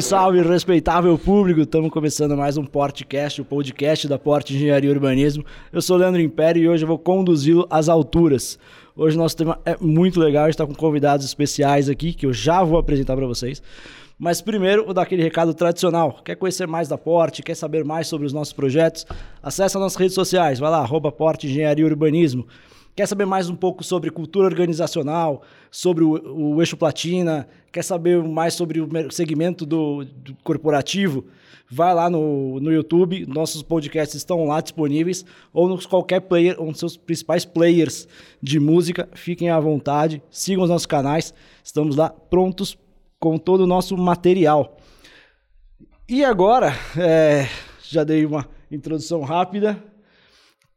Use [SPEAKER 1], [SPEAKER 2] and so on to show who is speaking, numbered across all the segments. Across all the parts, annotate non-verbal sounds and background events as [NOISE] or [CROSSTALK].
[SPEAKER 1] Salve, salve, respeitável público! Estamos começando mais um Portcast, o podcast da Porte Engenharia e Urbanismo. Eu sou Leandro Império e hoje eu vou conduzi-lo às alturas. Hoje nosso tema é muito legal, a gente está com convidados especiais aqui que eu já vou apresentar para vocês. Mas primeiro, vou dar aquele recado tradicional. Quer conhecer mais da Porte, quer saber mais sobre os nossos projetos? Acesse as nossas redes sociais, vai lá, arroba Porte Engenharia e Urbanismo. Quer saber mais um pouco sobre cultura organizacional, sobre o, o eixo platina, quer saber mais sobre o segmento do, do, corporativo? Vai lá no, no YouTube, nossos podcasts estão lá disponíveis, ou nos qualquer player, um dos seus principais players de música. Fiquem à vontade, sigam os nossos canais, estamos lá prontos com todo o nosso material. E agora, é, já dei uma introdução rápida,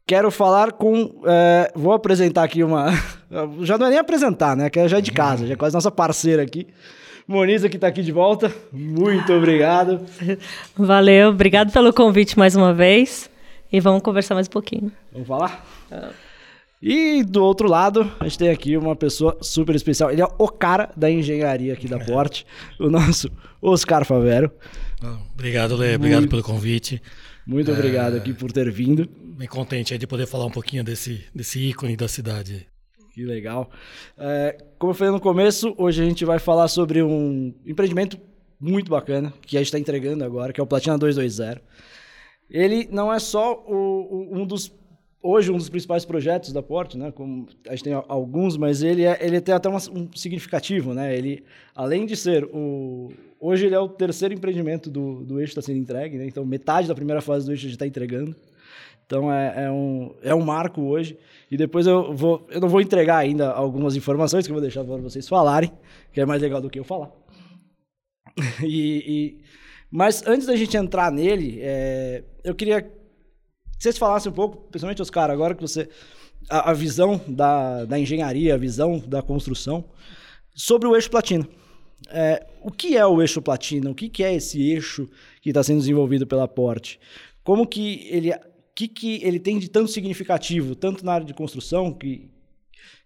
[SPEAKER 1] Quero falar com. É, vou apresentar aqui uma. [LAUGHS] Já não é nem apresentar, né? Que é já de casa, já é quase nossa parceira aqui. Moniza, que está aqui de volta. Muito obrigado. [LAUGHS]
[SPEAKER 2] Valeu, obrigado pelo convite mais uma vez. E vamos conversar mais um pouquinho.
[SPEAKER 1] Vamos falar? E do outro lado, a gente tem aqui uma pessoa super especial. Ele é o cara da engenharia aqui da Porte, o nosso Oscar Favero.
[SPEAKER 3] Obrigado, Lê. Obrigado Muito... pelo convite.
[SPEAKER 1] Muito é... obrigado aqui por ter vindo
[SPEAKER 3] bem contente de poder falar um pouquinho desse, desse ícone da cidade.
[SPEAKER 1] Que legal. É, como eu falei no começo, hoje a gente vai falar sobre um empreendimento muito bacana que a gente está entregando agora, que é o Platina 220. Ele não é só o, o, um dos hoje um dos principais projetos da Porte, né? Como a gente tem alguns, mas ele é, ele tem até um, um significativo, né? Ele além de ser o hoje ele é o terceiro empreendimento do, do eixo está sendo entregue, né? Então metade da primeira fase do eixo gente está entregando. Então é, é, um, é um marco hoje. E depois eu vou. Eu não vou entregar ainda algumas informações que eu vou deixar para vocês falarem, que é mais legal do que eu falar. [LAUGHS] e, e, mas antes da gente entrar nele, é, eu queria que vocês falassem um pouco, principalmente os caras, agora que você. A, a, visão da, da engenharia, a visão da construção, sobre o eixo platina. É, o que é o eixo platina? O que, que é esse eixo que está sendo desenvolvido pela Porte? Como que ele que, que ele tem de tanto significativo, tanto na área de construção, que,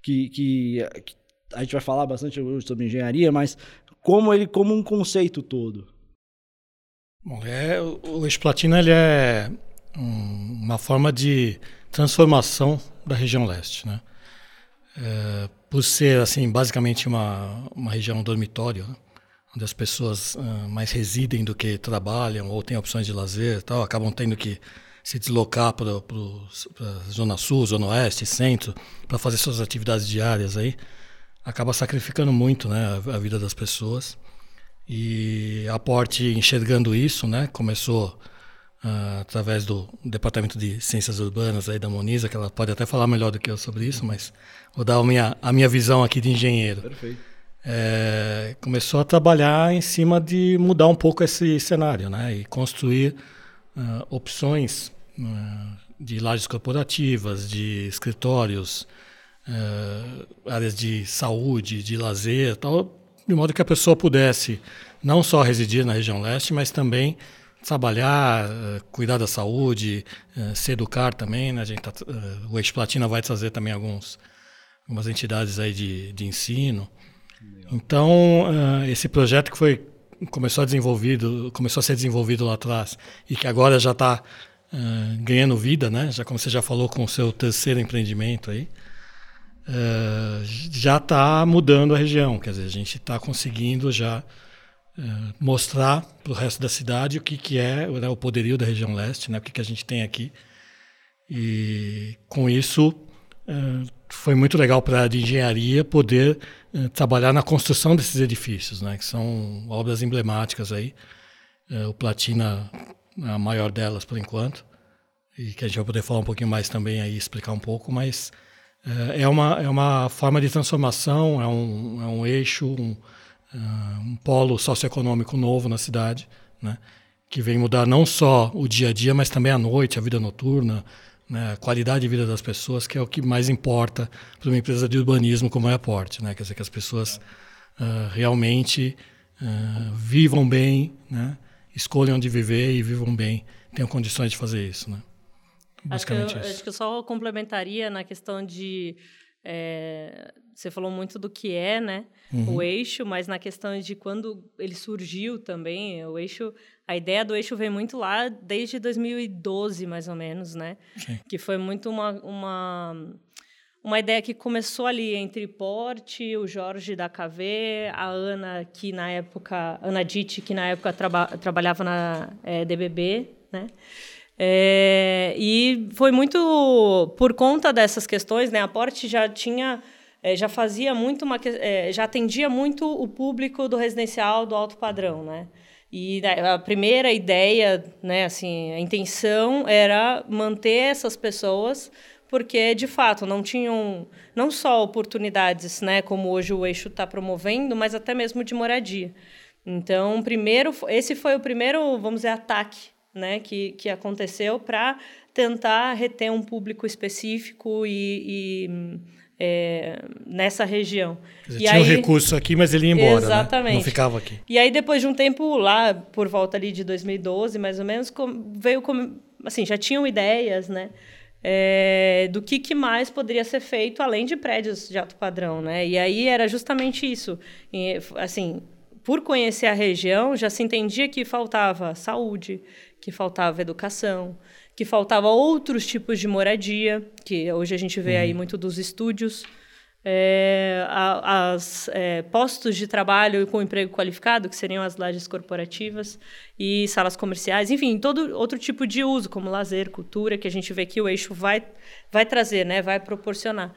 [SPEAKER 1] que, que, que a gente vai falar bastante hoje sobre engenharia, mas como ele como um conceito todo?
[SPEAKER 3] Bom, é, o Esplatina ele é um, uma forma de transformação da região leste, né? É, por ser assim basicamente uma, uma região dormitório, né? onde as pessoas uh, mais residem do que trabalham ou têm opções de lazer, tal, acabam tendo que se deslocar para a Zona Sul, Zona Oeste, Centro, para fazer suas atividades diárias aí, acaba sacrificando muito né, a, a, vida das pessoas. E a Porte, enxergando isso, né, começou uh, através do Departamento de Ciências Urbanas aí da Moniza, que ela pode até falar melhor do que eu sobre isso, mas vou dar a minha, a minha visão aqui de engenheiro.
[SPEAKER 1] Perfeito.
[SPEAKER 3] É, começou a trabalhar em cima de mudar um pouco esse cenário, né, e construir uh, opções né, de lajes corporativas, de escritórios, uh, áreas de saúde, de lazer, tal, de modo que a pessoa pudesse não só residir na região leste, mas também trabalhar, uh, cuidar da saúde, uh, se educar também. Né? A gente tá, o Eixo Platina vai trazer também alguns, algumas entidades aí de, de ensino. Então, esse projeto que foi começou a desenvolvido, começou a ser desenvolvido lá atrás e que agora já está uh, ganhando vida, né? Já como você já falou com o seu terceiro empreendimento aí, uh, já está mudando a região. Quer dizer, a gente está conseguindo já mostrar para o resto da cidade o que, que é né, o poderio da região leste, né? O que, que a gente tem aqui. E com isso foi muito legal para a de engenharia poder trabalhar na construção desses edifícios, né? Que são obras emblemáticas aí. o Platina a maior delas por enquanto, e que a gente vai poder falar um pouquinho mais também aí, explicar um pouco, mas é, é uma, é uma forma de transformação, é um, é um eixo, um, é, um polo socioeconômico novo na cidade, né? que vem mudar não só o dia a dia, mas também a noite, a vida noturna, né? a qualidade de vida das pessoas, que é o que mais importa para uma empresa de urbanismo como é a Porte. Né? Quer dizer, que as pessoas uh, realmente uh, vivam bem, né? escolham onde viver e vivam bem, tenham condições de fazer isso, né?
[SPEAKER 2] Basicamente acho que eu, isso. Acho que eu só complementaria na questão de É, você falou muito do que é, né? Uhum. O eixo, mas na questão de quando ele surgiu também, o eixo, a ideia do eixo vem muito lá desde 2012, mais ou menos, né? Sim. Que foi muito uma, uma uma ideia que começou ali entre Porte, o Jorge da KV, a Ana, que na época, Ana Ditti, que na época traba, trabalhava na é, DBB, né? É, e foi muito por conta dessas questões, né? A Porte já tinha, é, já fazia muito uma, é, já atendia muito o público do residencial do alto padrão, né? E a primeira ideia, né, assim, a intenção era manter essas pessoas porque de fato não tinham não só oportunidades, né, como hoje o eixo está promovendo, mas até mesmo de moradia. Então, primeiro, esse foi o primeiro, vamos dizer, ataque, né, que, que aconteceu para tentar reter um público específico e, e é, nessa região.
[SPEAKER 3] Dizer, tinha aí, um recurso aqui, mas ele ia embora,
[SPEAKER 2] exatamente. Né?
[SPEAKER 3] não ficava aqui.
[SPEAKER 2] E aí depois de um tempo lá, por volta ali de 2012, mais ou menos, veio como assim já tinham ideias, né? é, do que, que, mais poderia ser feito além de prédios de alto padrão, né? E aí era justamente isso, e, assim, por conhecer a região, já se entendia que faltava saúde, que faltava educação, que faltava outros tipos de moradia, que hoje a gente vê uhum. aí muito dos estúdios, é, a, as é, postos de trabalho com emprego qualificado, que seriam as lajes corporativas, e salas comerciais, enfim, todo outro tipo de uso, como lazer, cultura, que a gente vê que o eixo vai, vai trazer, né, vai proporcionar.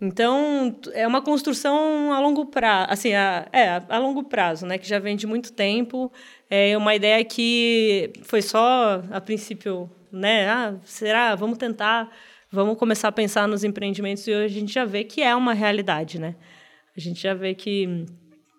[SPEAKER 2] Então, é uma construção a longo prazo, assim, a, é, a longo prazo, né, que já vem de muito tempo. É uma ideia que foi só, a princípio, né, ah, será, vamos tentar vamos começar a pensar nos empreendimentos e hoje a gente já vê que é uma realidade, né? A gente já vê que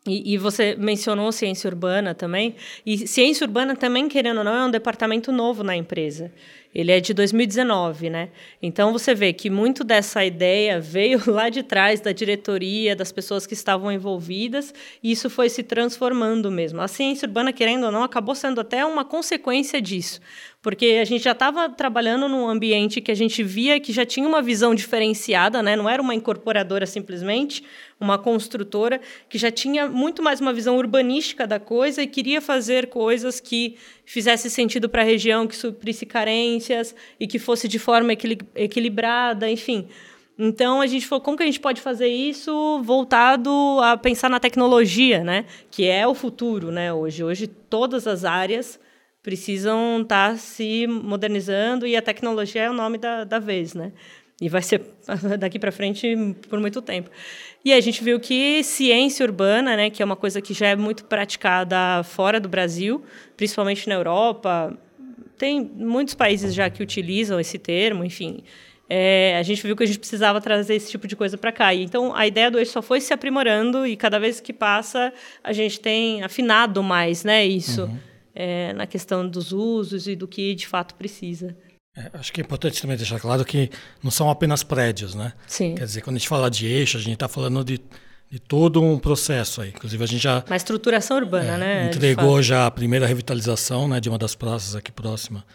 [SPEAKER 2] e, e, você mencionou ciência urbana também. E ciência urbana também, querendo ou não, é um departamento novo na empresa. Ele é de 2019, né? Então você vê que muito dessa ideia veio [LAUGHS] lá de trás da diretoria, das pessoas que estavam envolvidas, e isso foi se transformando mesmo. A ciência urbana, querendo ou não, acabou sendo até uma consequência disso porque a gente já estava trabalhando num ambiente que a gente via que já tinha uma visão diferenciada, né? não era uma incorporadora simplesmente, uma construtora, que já tinha muito mais uma visão urbanística da coisa e queria fazer coisas que fizesse sentido para a região, que suprisse carências e que fosse de forma equilibrada, enfim. Então a gente falou como que a gente pode fazer isso voltado a pensar na tecnologia, né? Que é o futuro, né? Hoje, hoje todas as áreas precisam estar tá se modernizando e a tecnologia é o nome da, da vez, né? E vai ser [LAUGHS] daqui para frente por muito tempo. E a gente viu que ciência urbana, né, que é uma coisa que já é muito praticada fora do Brasil, principalmente na Europa, tem muitos países já que utilizam esse termo, enfim. É, a gente viu que a gente precisava trazer esse tipo de coisa para cá. E, então, a ideia do eixo só foi se aprimorando e cada vez que passa, a gente tem afinado mais né, isso. Uhum é, na questão dos usos e do que de fato precisa.
[SPEAKER 3] É, acho que é importante também deixar claro que não são apenas prédios, né?
[SPEAKER 2] Sim.
[SPEAKER 3] Quer dizer, quando a gente fala de eixo, a gente está falando de, de todo um processo aí. Inclusive, a gente já.
[SPEAKER 2] Uma estruturação urbana, é, né?
[SPEAKER 3] Entregou já a primeira revitalização né, de uma das praças aqui próxima,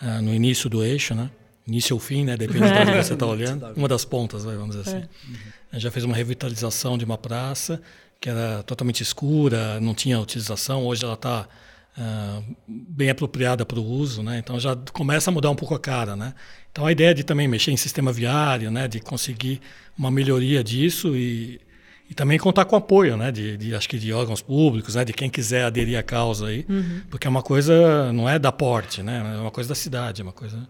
[SPEAKER 3] uh, no início do eixo, né? Início ou fim, né? Depende de onde você está [LAUGHS] olhando. Uma das pontas, vamos dizer assim. É. Já fez uma revitalização de uma praça que era totalmente escura, não tinha utilização. Hoje ela está uh, bem apropriada para o uso, né? Então já começa a mudar um pouco a cara, né? Então a ideia de também mexer em sistema viário, né? De conseguir uma melhoria disso e, e também contar com apoio, né? De, de, acho que de órgãos públicos, né? De quem quiser aderir à causa aí, uhum. porque é uma coisa não é da porte, né? É uma coisa da cidade, é uma coisa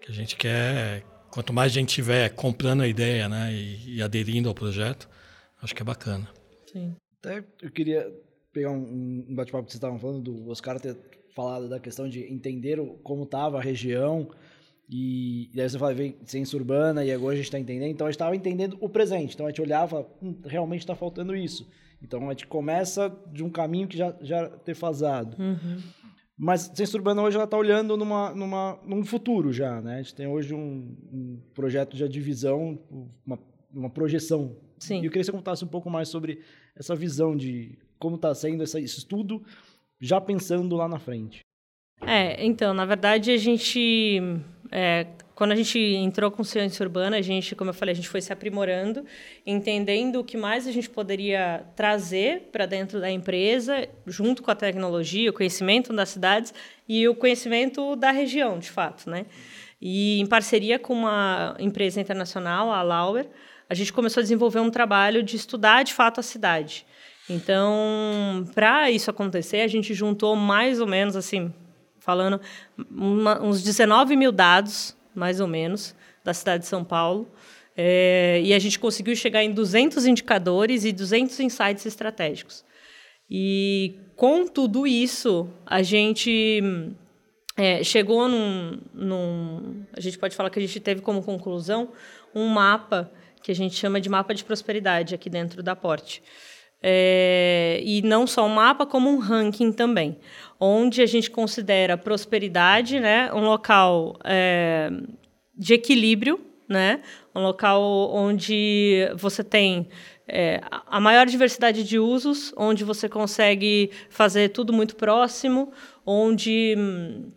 [SPEAKER 3] que a gente quer. Quanto mais gente tiver comprando a ideia, né? E, e aderindo ao projeto, acho que é bacana.
[SPEAKER 1] Sim. Até eu queria pegar um, um bate-papo que vocês estavam falando, do Oscar ter falado da questão de entender como estava a região, e, e daí você fala, vem ciência urbana, e agora a gente está entendendo, então a gente estava entendendo o presente, então a gente olhava, hum, realmente está faltando isso. Então a gente começa de um caminho que já, já defasado. Uhum. Mas a ciência urbana hoje ela está olhando numa, numa, num futuro já, né? A gente tem hoje um, um projeto de divisão, uma, uma projeção.
[SPEAKER 2] Sim.
[SPEAKER 1] E eu queria que você contasse um pouco mais sobre essa visão de como está sendo esse estudo, já pensando lá na frente.
[SPEAKER 2] É, então, na verdade, a gente. É, quando a gente entrou com ciência urbana, a gente, como eu falei, a gente foi se aprimorando, entendendo o que mais a gente poderia trazer para dentro da empresa, junto com a tecnologia, o conhecimento das cidades e o conhecimento da região, de fato, né? E em parceria com uma empresa internacional, a Lauer, a gente começou a desenvolver um trabalho de estudar de fato a cidade. Então, para isso acontecer, a gente juntou mais ou menos assim, falando uma, uns 19 mil dados mais ou menos, da cidade de São Paulo. É, e a gente conseguiu chegar em 200 indicadores e 200 insights estratégicos. E com tudo isso, a gente é, chegou num, num, A gente pode falar que a gente teve como conclusão um mapa que a gente chama de mapa de prosperidade aqui dentro da Porte. É, e não só um mapa, como um ranking também onde a gente considera prosperidade, né, um local é, de equilíbrio, né, um local onde você tem é, a maior diversidade de usos, onde você consegue fazer tudo muito próximo, onde hum,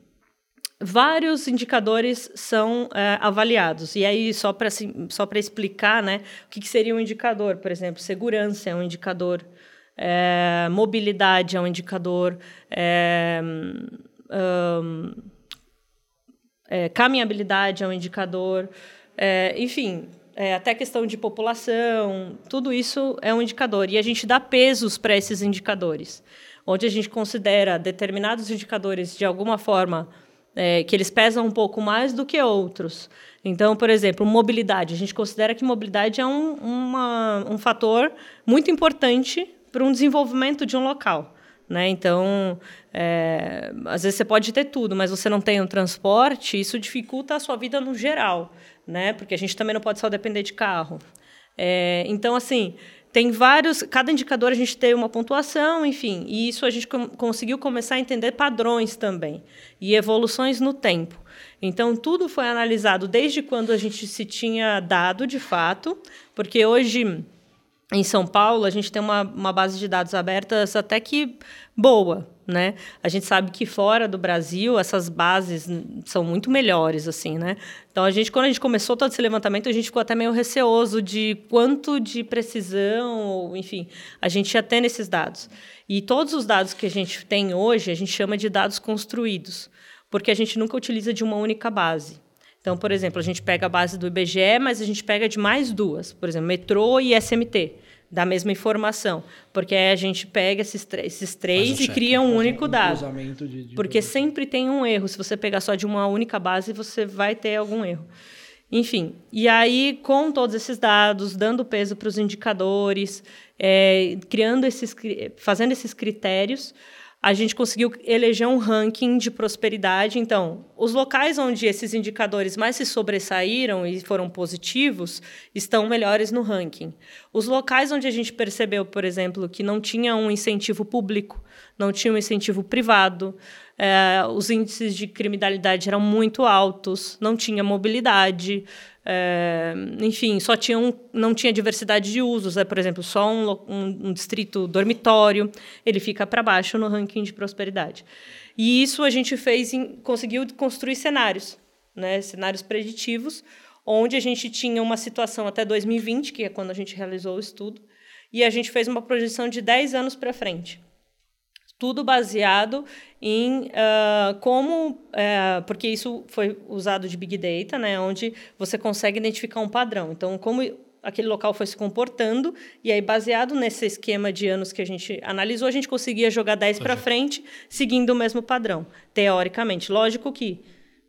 [SPEAKER 2] vários indicadores são é, avaliados. E aí, só para assim, só explicar né, o que, que seria um indicador, por exemplo, segurança é um indicador é, mobilidade é um indicador, é, um, é, caminhabilidade é um indicador, é, enfim, é, até questão de população, tudo isso é um indicador. E a gente dá pesos para esses indicadores, onde a gente considera determinados indicadores de alguma forma é, que eles pesam um pouco mais do que outros. Então, por exemplo, mobilidade. A gente considera que mobilidade é um, uma, um fator muito importante para um desenvolvimento de um local. Né? Então, é, às vezes você pode ter tudo, mas você não tem um transporte, isso dificulta a sua vida no geral, né? porque a gente também não pode só depender de carro. É, então, assim, tem vários. Cada indicador a gente tem uma pontuação, enfim, e isso a gente com, conseguiu começar a entender padrões também e evoluções no tempo. Então, tudo foi analisado desde quando a gente se tinha dado de fato, porque hoje em São Paulo, a gente tem uma, uma base de dados abertas até que boa, né? A gente sabe que fora do Brasil essas bases são muito melhores, assim, né? Então a gente, quando a gente começou todo esse levantamento, a gente ficou até meio receoso de quanto de precisão, enfim, a gente ia ter nesses dados. E todos os dados que a gente tem hoje, a gente chama de dados construídos, porque a gente nunca utiliza de uma única base. Então, por exemplo, a gente pega a base do IBGE, mas a gente pega de mais duas, por exemplo, metrô e SMT, da mesma informação. Porque aí a gente pega esses, esses três e cria um único um dado. De, de porque sempre tem um erro. Se você pegar só de uma única base, você vai ter algum erro. Enfim, e aí, com todos esses dados, dando peso para os indicadores, é, criando esses, fazendo esses critérios, a gente conseguiu eleger um ranking de prosperidade. Então, os locais onde esses indicadores mais se sobressaíram e foram positivos estão melhores no ranking. Os locais onde a gente percebeu, por exemplo, que não tinha um incentivo público, não tinha um incentivo privado, é, os índices de criminalidade eram muito altos, não tinha mobilidade, é, enfim, só tinha um, não tinha diversidade de usos. É, por exemplo, só um, um, um distrito dormitório, ele fica para baixo no ranking de prosperidade. E isso a gente fez, em, conseguiu construir cenários, né, cenários preditivos, onde a gente tinha uma situação até 2020, que é quando a gente realizou o estudo, e a gente fez uma projeção de 10 anos para frente tudo baseado em uh, como, uh, porque isso foi usado de Big Data, né, onde você consegue identificar um padrão. Então, como aquele local foi se comportando, e aí, baseado nesse esquema de anos que a gente analisou, a gente conseguia jogar 10 para frente, seguindo o mesmo padrão, teoricamente. Lógico que,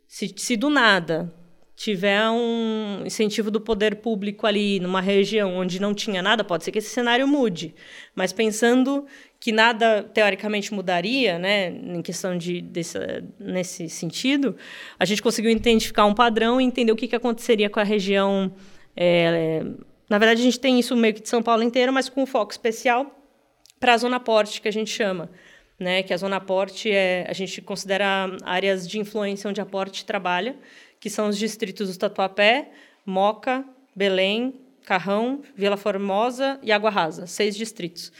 [SPEAKER 2] se, se do nada tiver um incentivo do poder público ali numa região onde não tinha nada, pode ser que esse cenário mude. Mas pensando que nada teoricamente mudaria, né, em questão de desse, nesse sentido, a gente conseguiu identificar um padrão e entender o que, que aconteceria com a região. É, na verdade, a gente tem isso meio que de São Paulo inteiro, mas com um foco especial para a zona porte que a gente chama, né, que a zona porte é a gente considera áreas de influência onde a porte trabalha, que são os distritos do Tatuapé, Moca, Belém, Carrão, Vila Formosa e Água Rasa, seis distritos.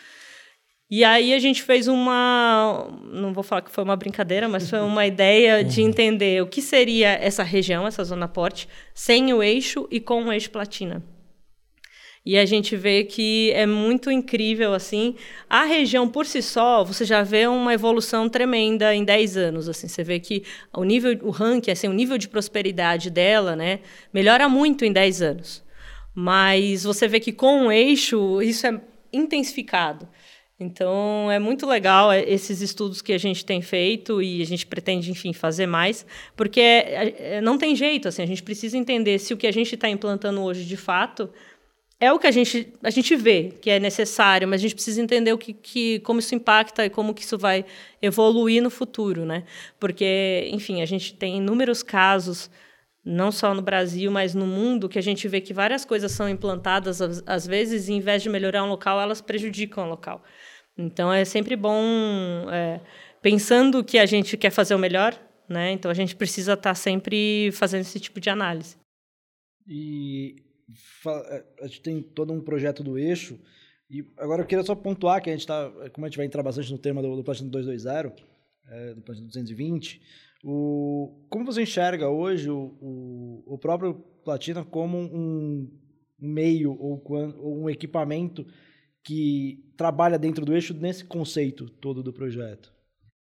[SPEAKER 2] E aí a gente fez uma, não vou falar que foi uma brincadeira, mas foi uma [LAUGHS] ideia de entender o que seria essa região, essa zona porte, sem o eixo e com o eixo platina. E a gente vê que é muito incrível, assim. A região por si só, você já vê uma evolução tremenda em 10 anos, assim. Você vê que o nível, o ranking, assim, o nível de prosperidade dela, né, melhora muito em 10 anos. Mas você vê que com o eixo, isso é intensificado. Então, é muito legal é, esses estudos que a gente tem feito e a gente pretende, enfim, fazer mais, porque é, é, não tem jeito, assim, a gente precisa entender se o que a gente está implantando hoje, de fato, é o que a gente, a gente vê que é necessário, mas a gente precisa entender o que, que, como isso impacta e como que isso vai evoluir no futuro, né? Porque, enfim, a gente tem inúmeros casos, não só no Brasil, mas no mundo, que a gente vê que várias coisas são implantadas, às vezes, e em vez de melhorar um local, elas prejudicam o local. Então, é sempre bom, é, pensando que a gente quer fazer o melhor, né? Então, a gente precisa estar sempre fazendo esse tipo de análise.
[SPEAKER 1] E a gente tem todo um projeto do eixo. E agora eu queria só pontuar que a gente está, como a gente vai entrar bastante no tema do, do Platinum 220, é, do Platinum 220, o, como você enxerga hoje o, o, o próprio Platina como um, meio ou, ou um equipamento que trabalha dentro do eixo nesse conceito todo do projeto?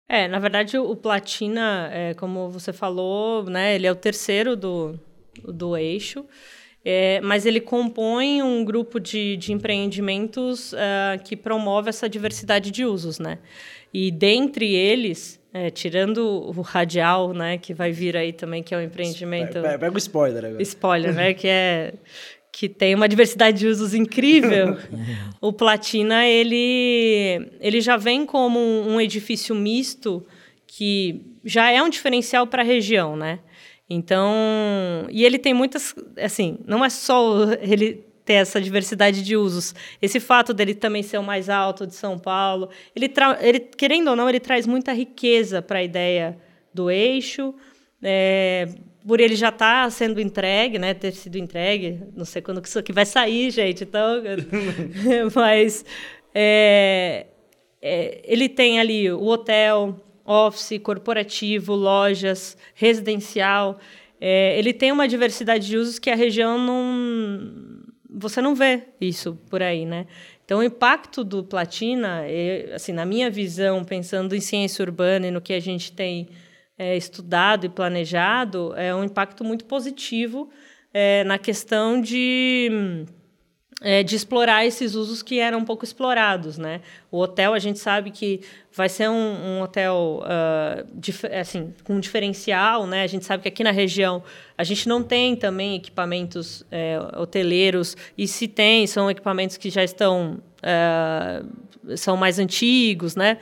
[SPEAKER 2] É, na verdade, o Platina, é, como você falou, né, ele é o terceiro do, do eixo. É, mas ele compõe um grupo de, de empreendimentos uh, que promove essa diversidade de usos, né? E dentre eles, é, tirando o radial, né, que vai vir aí também, que é um empreendimento.
[SPEAKER 1] Pega, pega o spoiler agora.
[SPEAKER 2] Spoiler, né, que é que tem uma diversidade de usos incrível. [LAUGHS] o Platina ele ele já vem como um edifício misto que já é um diferencial para a região, né? Então, e ele tem muitas, assim, não é só ele ter essa diversidade de usos. Esse fato dele também ser o mais alto de São Paulo, ele, ele querendo ou não, ele traz muita riqueza para a ideia do eixo. É, por ele já estar tá sendo entregue, né, ter sido entregue, não sei quando que isso aqui vai sair, gente, então, [LAUGHS] mas é, é, ele tem ali o hotel, office, corporativo, lojas, residencial. É, ele tem uma diversidade de usos que a região não. Você não vê isso por aí, né? Então, o impacto do Platina, é, assim, na minha visão, pensando em ciência urbana e no que a gente tem é, estudado e planejado, é um impacto muito positivo é, na questão de é, de explorar esses usos que eram um pouco explorados, né? O hotel a gente sabe que vai ser um, um hotel uh, assim com um diferencial, né? A gente sabe que aqui na região a gente não tem também equipamentos é, hoteleiros e se tem são equipamentos que já estão uh, são mais antigos, né?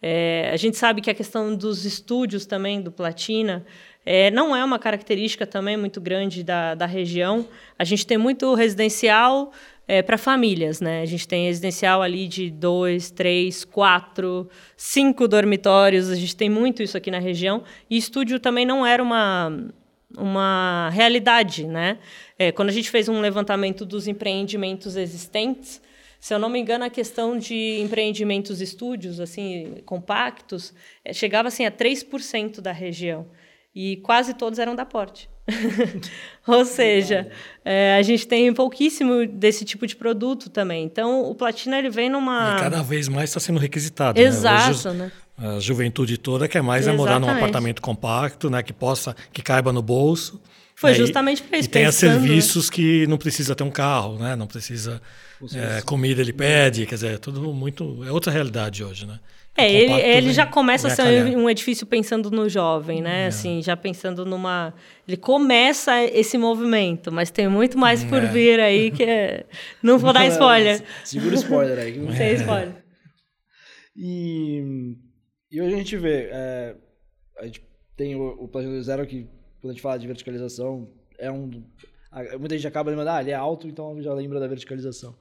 [SPEAKER 2] É, a gente sabe que a questão dos estúdios também do Platina é, não é uma característica também muito grande da, da região. A gente tem muito residencial é, para famílias, né? A gente tem residencial ali de dois, três, quatro, cinco dormitórios. A gente tem muito isso aqui na região. E estúdio também não era uma uma realidade, né? É, quando a gente fez um levantamento dos empreendimentos existentes, se eu não me engano, a questão de empreendimentos estúdios, assim, compactos, é, chegava assim, a 3% da região. E quase todos eram da Porte. [LAUGHS] Ou seja, é, a gente tem pouquíssimo desse tipo de produto também. Então, o Platina ele vem numa.
[SPEAKER 3] E cada vez mais está sendo requisitado.
[SPEAKER 2] Exato, né?
[SPEAKER 3] né? A juventude toda quer mais é morar num apartamento compacto, né? Que possa, que caiba no bolso.
[SPEAKER 2] Foi né? justamente para isso.
[SPEAKER 3] E tenha serviços né? que não precisa ter um carro, né? Não precisa é, comida ele pede, quer dizer, é tudo muito é outra realidade hoje, né?
[SPEAKER 2] É, ele, ele já começa a ser um edifício pensando no jovem, né? É. Assim, já pensando numa. Ele começa esse movimento, mas tem muito mais por é. vir aí que é... Não vou dar [LAUGHS] spoiler.
[SPEAKER 1] Segura spoiler aí. [LAUGHS] Não
[SPEAKER 2] tem spoiler. [LAUGHS]
[SPEAKER 1] E, e hoje a gente vê. É, a gente tem o, o Planejamento Zero que, quando a gente fala de verticalização, é um. Muita gente acaba lembrando, ah, ele é alto, então já lembra da verticalização.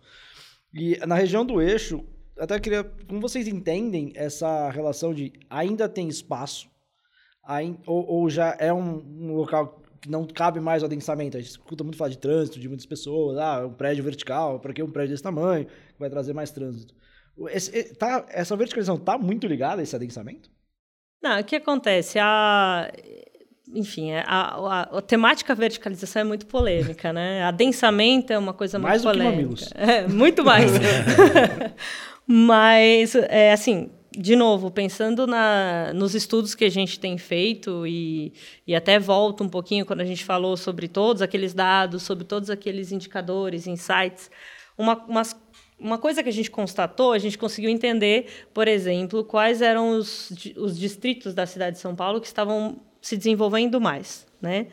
[SPEAKER 1] E na região do eixo, até queria. Como vocês entendem essa relação de ainda tem espaço, ou, ou já é um, um, local que não cabe mais o adensamento? A gente escuta muito falar de trânsito, de muitas pessoas, ah, um prédio vertical, para que um prédio desse tamanho, que vai trazer mais trânsito? Esse, tá, essa verticalização está muito ligada a esse adensamento?
[SPEAKER 2] Não, o que acontece? A, enfim, é, a, a, a, temática verticalização é muito polêmica, né? Adensamento é uma coisa
[SPEAKER 1] mais
[SPEAKER 2] muito polêmica.
[SPEAKER 1] Do que [LAUGHS]
[SPEAKER 2] É, muito mais. [LAUGHS] [LAUGHS] Mas, é, assim, de novo, pensando na, nos estudos que a gente tem feito, e, e até volto um pouquinho quando a gente falou sobre todos aqueles dados, sobre todos aqueles indicadores, insights, uma, umas uma coisa que a gente constatou, a gente conseguiu entender, por exemplo, quais eram os, os distritos da cidade de São Paulo que estavam se desenvolvendo mais, né?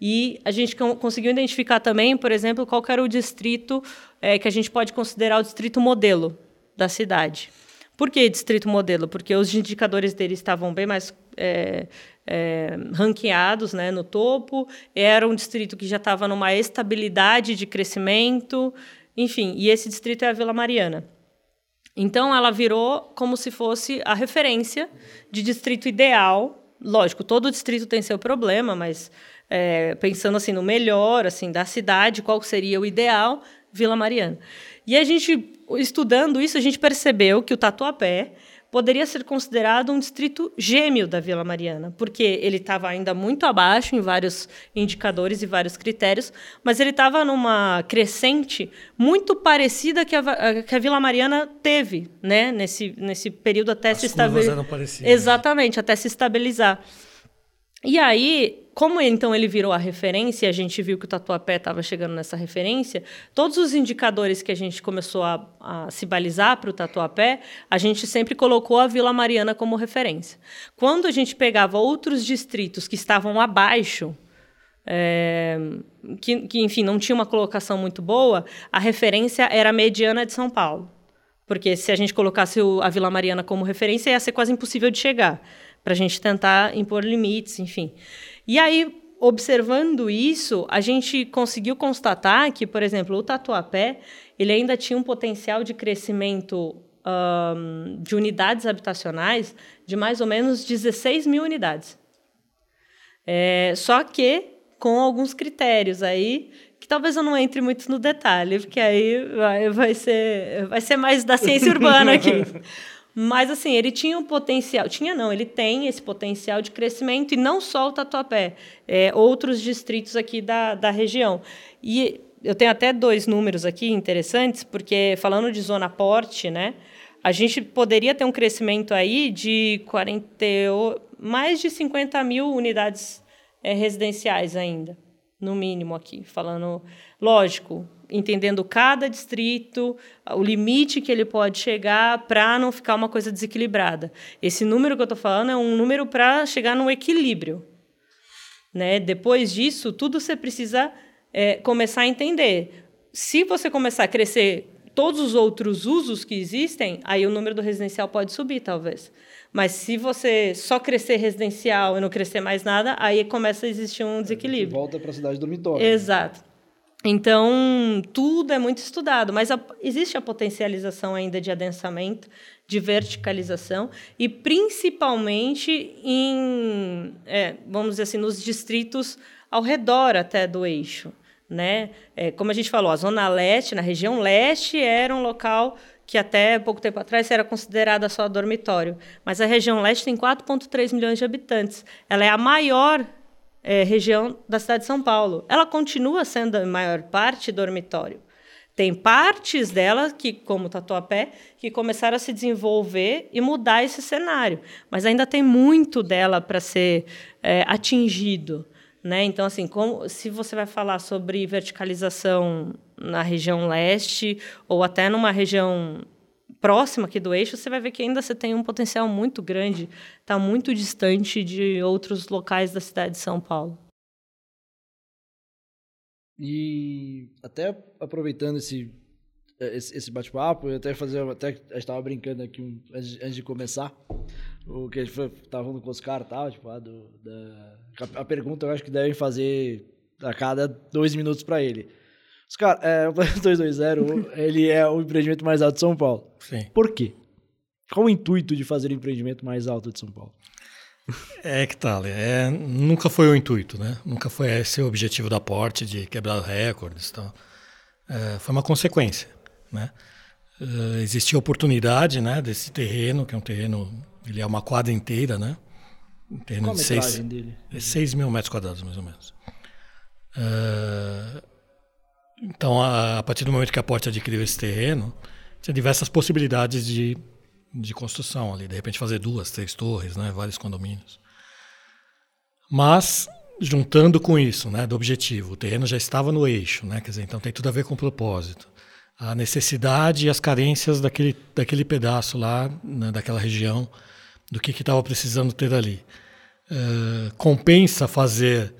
[SPEAKER 2] E a gente conseguiu identificar também, por exemplo, qual era o distrito é, que a gente pode considerar o distrito modelo da cidade. Por que distrito modelo? Porque os indicadores dele estavam bem mais é, é, ranqueados né, no topo, era um distrito que já estava numa estabilidade de crescimento, enfim, e esse distrito é a Vila Mariana. Então, ela virou como se fosse a referência de distrito ideal. Lógico, todo distrito tem seu problema, mas é, pensando assim no melhor assim da cidade, qual seria o ideal? Vila Mariana. E a gente, estudando isso, a gente percebeu que o Tatuapé poderia ser considerado um distrito gêmeo da Vila Mariana, porque ele estava ainda muito abaixo em vários indicadores e vários critérios, mas ele estava numa crescente muito parecida que a, que a Vila Mariana teve, né, nesse, nesse período até
[SPEAKER 3] As
[SPEAKER 2] se estabilizar. Exatamente, até se estabilizar. E aí, como então ele virou a referência, a gente viu que o Tatuapé estava chegando nessa referência, todos os indicadores que a gente começou a, a se balizar para o Tatuapé, a gente sempre colocou a Vila Mariana como referência. Quando a gente pegava outros distritos que estavam abaixo, é, que, que, enfim, não tinha uma colocação muito boa, a referência era a mediana de São Paulo. Porque se a gente colocasse o, a Vila Mariana como referência, ia ser quase impossível de chegar para a gente tentar impor limites, enfim. E aí, observando isso, a gente conseguiu constatar que, por exemplo, o Tatuapé ele ainda tinha um potencial de crescimento um, de unidades habitacionais de mais ou menos 16 mil unidades. É, só que com alguns critérios aí que talvez eu não entre muito no detalhe, porque aí vai, vai, ser, vai ser mais da ciência urbana aqui. [LAUGHS] Mas, assim, ele tinha um potencial. Tinha, não, ele tem esse potencial de crescimento, e não só o Tatuapé, é, outros distritos aqui da, da região. E eu tenho até dois números aqui interessantes, porque falando de zona porte, né? A gente poderia ter um crescimento aí de 40, mais de 50 mil unidades é, residenciais ainda, no mínimo aqui. Falando, lógico, entendendo cada distrito, o limite que ele pode chegar para não ficar uma coisa desequilibrada. Esse número que eu estou falando é um número para chegar no equilíbrio. Né? Depois disso, tudo você precisa é, começar a entender. Se você começar a crescer todos os outros usos que existem, aí o número do residencial pode subir, talvez. Mas se você só crescer residencial e não crescer mais nada, aí começa a existir um desequilíbrio.
[SPEAKER 1] Volta para a cidade dormitório.
[SPEAKER 2] Exato. Então, tudo é muito estudado, mas a, existe a potencialização ainda de adensamento, de verticalização, e principalmente em, é, vamos dizer assim, nos distritos ao redor até do eixo. Né? É, como a gente falou, a Zona Leste, na região leste, era um local que até pouco tempo atrás era considerada só dormitório. Mas a região leste tem 4,3 milhões de habitantes. Ela é a maior é, região da cidade de São Paulo. Ela continua sendo a maior parte dormitório. Tem partes dela que, como Tatuapé, que começaram a se desenvolver e mudar esse cenário, mas ainda tem muito dela para ser é, atingido. Né? Então, assim, como, se você vai falar sobre verticalização na região leste ou até numa região próxima aqui do eixo, você vai ver que ainda você tem um potencial muito grande, está muito distante de outros locais da cidade de São Paulo.
[SPEAKER 1] E até aproveitando esse esse, bate-papo, eu até fazer, até estava brincando aqui antes, de começar, o que a gente estava falando com os caras, tal, tipo, a, do, da, a pergunta eu acho que devem fazer a cada dois minutos para ele. Os caras, é, o Planeta 220, ele é o empreendimento mais alto de São Paulo.
[SPEAKER 3] Sim.
[SPEAKER 1] Por quê? Qual o intuito de fazer o empreendimento mais alto de São Paulo?
[SPEAKER 3] É que tal, é, nunca foi o intuito, né? Nunca foi esse o objetivo da Porte de quebrar recordes, tal. É, foi uma consequência, né? uh, existia oportunidade, né, desse terreno, que é um terreno, ele é uma quadra inteira, né? Um terreno
[SPEAKER 1] Qual
[SPEAKER 3] de seis,
[SPEAKER 1] metragem dele?
[SPEAKER 3] é 6 mil metros quadrados, mais ou menos. Uh, então, a, a, partir do momento que a Porte adquiriu esse terreno, tinha diversas possibilidades de, de construção ali. De repente, fazer duas, três torres, né, vários condomínios. Mas, juntando com isso, né, do objetivo, o terreno já estava no eixo, né, quer dizer, então tem tudo a ver com o propósito. A necessidade e as carências daquele, daquele pedaço lá, né, daquela região, do que estava precisando ter ali. Uh, compensa fazer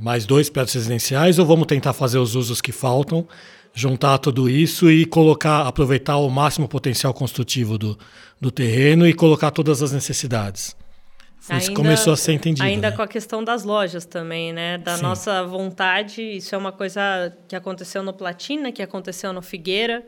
[SPEAKER 3] mais dois prédios residenciais ou vamos tentar fazer os usos que faltam, juntar tudo isso e colocar, aproveitar o máximo potencial construtivo do, do terreno e colocar todas as necessidades? Ainda, isso começou a ser entendido.
[SPEAKER 2] Ainda
[SPEAKER 3] né?
[SPEAKER 2] com a questão das lojas também, né? Da Sim. nossa vontade, isso é uma coisa que aconteceu no Platina, que aconteceu no Figueira.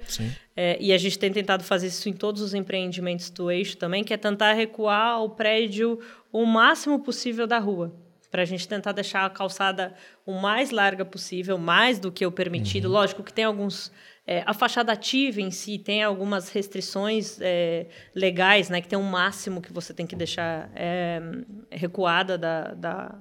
[SPEAKER 2] É, e a gente tem tentado fazer isso em todos os empreendimentos do eixo também, que é tentar recuar o prédio o máximo possível da rua. Para a gente tentar deixar a calçada o mais larga possível, mais do que o permitido. Uhum. Lógico que tem alguns é, a fachada ativa em si tem algumas restrições é, legais, né, que tem um máximo que você tem que deixar é, recuada da, da,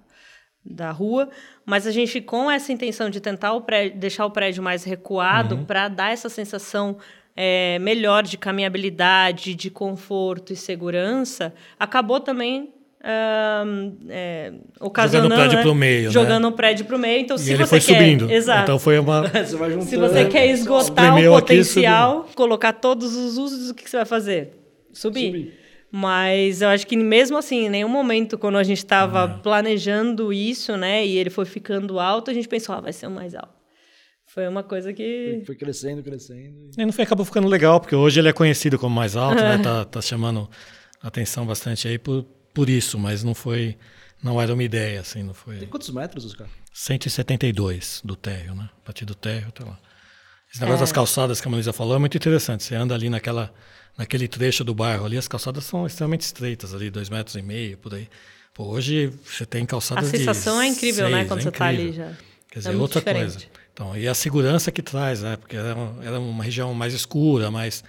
[SPEAKER 2] da, rua, mas a gente, com essa intenção de tentar o prédio, deixar o prédio mais recuado uhum. para dar essa sensação é, melhor de caminhabilidade, de conforto e segurança, acabou também Uh, é, ocasionando,
[SPEAKER 3] jogando o prédio
[SPEAKER 2] né?
[SPEAKER 3] para o meio,
[SPEAKER 2] jogando
[SPEAKER 3] né?
[SPEAKER 2] o prédio para o meio. Então,
[SPEAKER 3] e
[SPEAKER 2] se
[SPEAKER 3] ele
[SPEAKER 2] você
[SPEAKER 3] foi
[SPEAKER 2] quer,
[SPEAKER 3] subindo.
[SPEAKER 2] exato.
[SPEAKER 3] Então foi uma. [LAUGHS]
[SPEAKER 1] você vai juntando,
[SPEAKER 2] se você
[SPEAKER 1] né?
[SPEAKER 2] quer esgotar o
[SPEAKER 3] aqui,
[SPEAKER 2] potencial, colocar todos os usos, o que você vai fazer? Subir.
[SPEAKER 1] Subir.
[SPEAKER 2] Mas eu acho que mesmo assim, em nenhum momento, quando a gente estava planejando isso, né, e ele foi ficando alto, a gente pensou, ah, vai ser o mais alto. Foi uma coisa que.
[SPEAKER 1] Foi, foi crescendo, crescendo.
[SPEAKER 3] E no fim acabou ficando legal, porque hoje ele é conhecido como mais alto, né? [LAUGHS] Tá, tá chamando atenção bastante aí por, por isso, mas não foi. Não era uma ideia, assim, não foi.
[SPEAKER 1] Tem quantos metros, Oscar?
[SPEAKER 3] 172 do térreo, né? A partir do térreo até lá. Esse negócio
[SPEAKER 2] É.
[SPEAKER 3] das calçadas que a Manuisa falou é muito interessante. Você anda ali naquela, naquele trecho do bairro ali, as calçadas são extremamente estreitas ali, dois metros e meio, por aí. Pô, hoje você tem
[SPEAKER 2] A
[SPEAKER 3] calçadas de
[SPEAKER 2] sensação é incrível, né,
[SPEAKER 3] seis,
[SPEAKER 2] quando
[SPEAKER 3] é
[SPEAKER 2] você está ali já.
[SPEAKER 3] Quer
[SPEAKER 2] É
[SPEAKER 3] dizer,
[SPEAKER 2] muito
[SPEAKER 3] outra
[SPEAKER 2] diferente.
[SPEAKER 3] coisa. Então, e a segurança que traz, né? Porque era, uma- era uma região mais escura, mais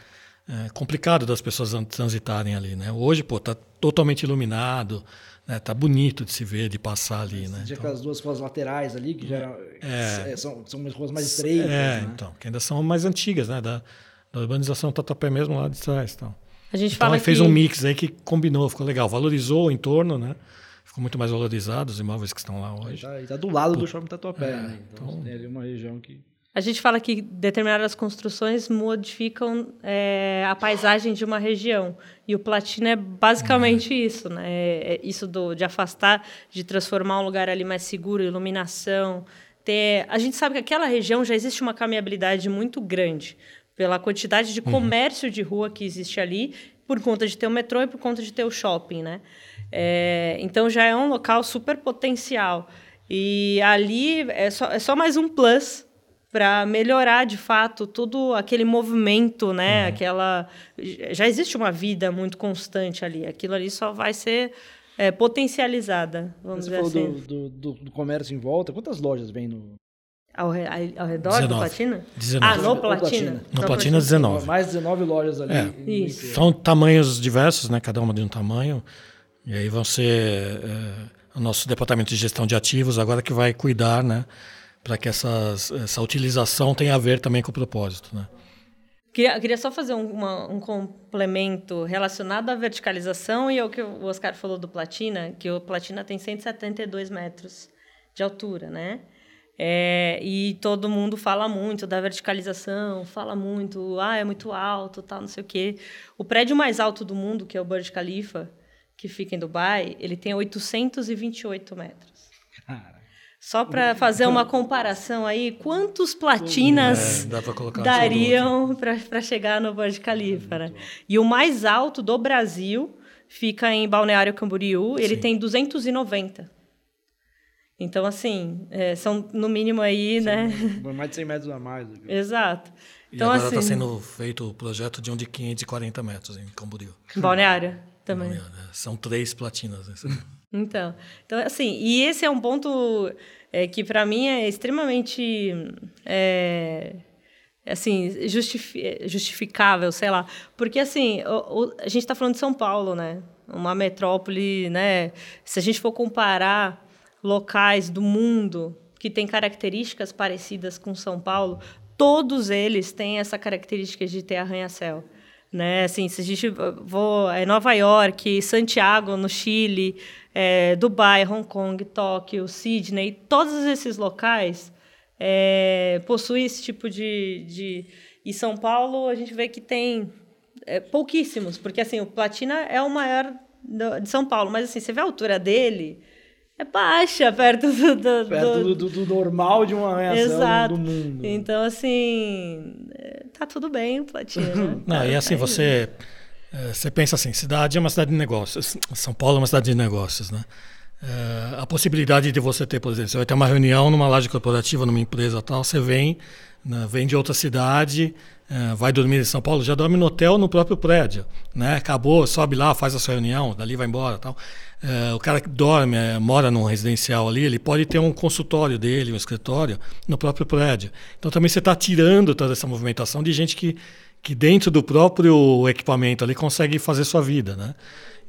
[SPEAKER 3] é, complicado das pessoas an- transitarem ali, né? Hoje, pô, tá totalmente iluminado, né? Tá bonito de se ver, de passar ali, né? Então,
[SPEAKER 1] aquelas duas ruas laterais ali, que já eram,
[SPEAKER 3] É.
[SPEAKER 1] é, são, são umas ruas mais estreitas.
[SPEAKER 3] é,
[SPEAKER 1] né?
[SPEAKER 3] então, que ainda são mais antigas, né? Da, da urbanização Tatuapé mesmo lá de trás, então.
[SPEAKER 2] A gente
[SPEAKER 3] Então,
[SPEAKER 2] fala
[SPEAKER 3] ele fez
[SPEAKER 2] que...
[SPEAKER 3] um mix aí que combinou, ficou legal, valorizou o entorno, né? Ficou muito mais valorizado os imóveis que estão lá hoje.
[SPEAKER 1] tá, e tá do lado do shopping Tatuapé,
[SPEAKER 3] É,
[SPEAKER 1] né? Então,
[SPEAKER 3] então-
[SPEAKER 1] tem ali uma região que...
[SPEAKER 2] A gente fala que determinadas construções modificam é, a paisagem de uma região. E o Platina é basicamente isso, né? É, é isso do, de afastar, de transformar um lugar ali mais seguro, iluminação. Ter... A gente sabe que aquela região já existe uma caminhabilidade muito grande pela quantidade de comércio de rua que existe ali, por conta de ter o metrô e por conta de ter o shopping, né? É, então já é um local super potencial. E ali é só, é só mais um plus para melhorar de fato todo aquele movimento, né? Aquela já existe uma vida muito constante ali. Aquilo ali só vai ser é, potencializada, vamos
[SPEAKER 1] Você
[SPEAKER 2] dizer
[SPEAKER 1] falou
[SPEAKER 2] assim.
[SPEAKER 1] do, do, do- do comércio em volta. Quantas lojas vem no...
[SPEAKER 2] Ao, re- ao redor do
[SPEAKER 3] 19.
[SPEAKER 2] Platina?
[SPEAKER 3] 19.
[SPEAKER 2] Ah, no
[SPEAKER 1] No
[SPEAKER 2] Platina?
[SPEAKER 1] Platina.
[SPEAKER 3] No Platina, 19.
[SPEAKER 1] Mais 19 lojas ali.
[SPEAKER 3] É.
[SPEAKER 2] Isso.
[SPEAKER 3] São tamanhos diversos, né? Cada uma de um tamanho. E aí vão ser é, o nosso departamento de gestão de ativos agora que vai cuidar, né? Para que essas, essa utilização tenha a ver também com o propósito, né?
[SPEAKER 2] Queria, queria só fazer um, uma- um complemento relacionado à verticalização e ao que o Oscar falou do Platina, que o Platina tem 172 metros de altura, né? É, e todo mundo fala muito da verticalização, fala muito, ah, é muito alto, tal, não sei o quê. O prédio mais alto do mundo, que é o Burj Khalifa, que fica em Dubai, ele tem 828 metros.
[SPEAKER 1] Cara,
[SPEAKER 2] Só para fazer uma comparação aí, quantos platinas
[SPEAKER 3] É,
[SPEAKER 2] dariam para chegar no Burj Khalifa, né? E o mais alto do Brasil fica em Balneário Camboriú, ele
[SPEAKER 3] Sim.
[SPEAKER 2] tem 290. Então, assim, é, são no mínimo aí, né?
[SPEAKER 1] mais de 100 metros a mais. [LAUGHS]
[SPEAKER 2] Exato.
[SPEAKER 3] E
[SPEAKER 2] Então,
[SPEAKER 3] agora
[SPEAKER 2] assim,
[SPEAKER 3] está sendo feito o projeto de um de 540 metros em Camboriú.
[SPEAKER 2] Balneário também.
[SPEAKER 3] Né? São três platinas. Né?
[SPEAKER 2] Então, então, assim, e esse é um ponto é, que para mim é extremamente é, assim, justificável, sei lá. Porque, assim, o, o, a gente está falando de São Paulo, né? Uma metrópole, né? Se a gente for comparar locais do mundo que têm características parecidas com São Paulo, todos eles têm essa característica de ter arranha-céu. Né? Assim, se a gente for é Nova York, Santiago, no Chile, é, Dubai, Hong Kong, Tóquio, Sydney, todos esses locais é, possuem esse tipo de, de... E São Paulo, a gente vê que tem é, pouquíssimos, porque assim, o Platina é o maior de São Paulo, mas assim, você vê a altura dele, é baixa perto do, do,
[SPEAKER 1] perto do, do, do normal de uma reação do mundo.
[SPEAKER 2] Então, assim, é, tá tudo bem, Platina. Né?
[SPEAKER 3] Não,
[SPEAKER 2] tá,
[SPEAKER 3] e assim, você, é, você pensa assim, cidade é uma cidade de negócios, São Paulo é uma cidade de negócios, né? É, a possibilidade de você ter, por exemplo, você vai ter uma reunião numa laje corporativa, numa empresa tal, você vem, né, vem de outra cidade, é, vai dormir em São Paulo, já dorme no hotel no próprio prédio, né? Acabou, sobe lá, faz a sua reunião, dali vai embora tal. É, o cara que dorme, é, mora num residencial ali, ele pode ter um consultório dele, um escritório, no próprio prédio. Então também você está tirando toda essa movimentação de gente que, que dentro do próprio equipamento ali consegue fazer sua vida, né?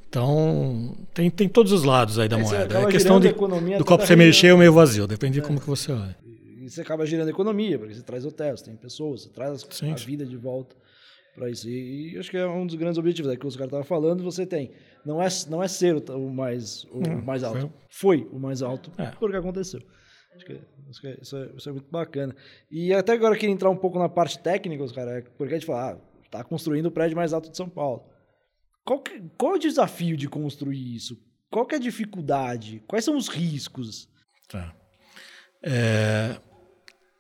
[SPEAKER 3] Então, tem, tem todos os lados aí da moeda. É questão de, do copo ser meio cheio ou meio vazio, depende é. de como que você olha.
[SPEAKER 1] E você acaba girando a economia, porque você traz hotéis, tem pessoas, você traz Sim. a vida de volta para isso. E, e, acho que é um dos grandes objetivos, é que o cara estava falando, você tem. Não é, não é ser o, mais, o hum, mais alto. Foi. foi o mais alto é. porque aconteceu. Acho que, acho que isso, é, isso, é, muito bacana. E até agora eu queria entrar um pouco na parte técnica, cara, porque a gente fala, ah, está construindo o prédio mais alto de São Paulo. Qual, que, qual é o desafio de construir isso? Qual que é a dificuldade? Quais são os riscos?
[SPEAKER 3] Tá. É,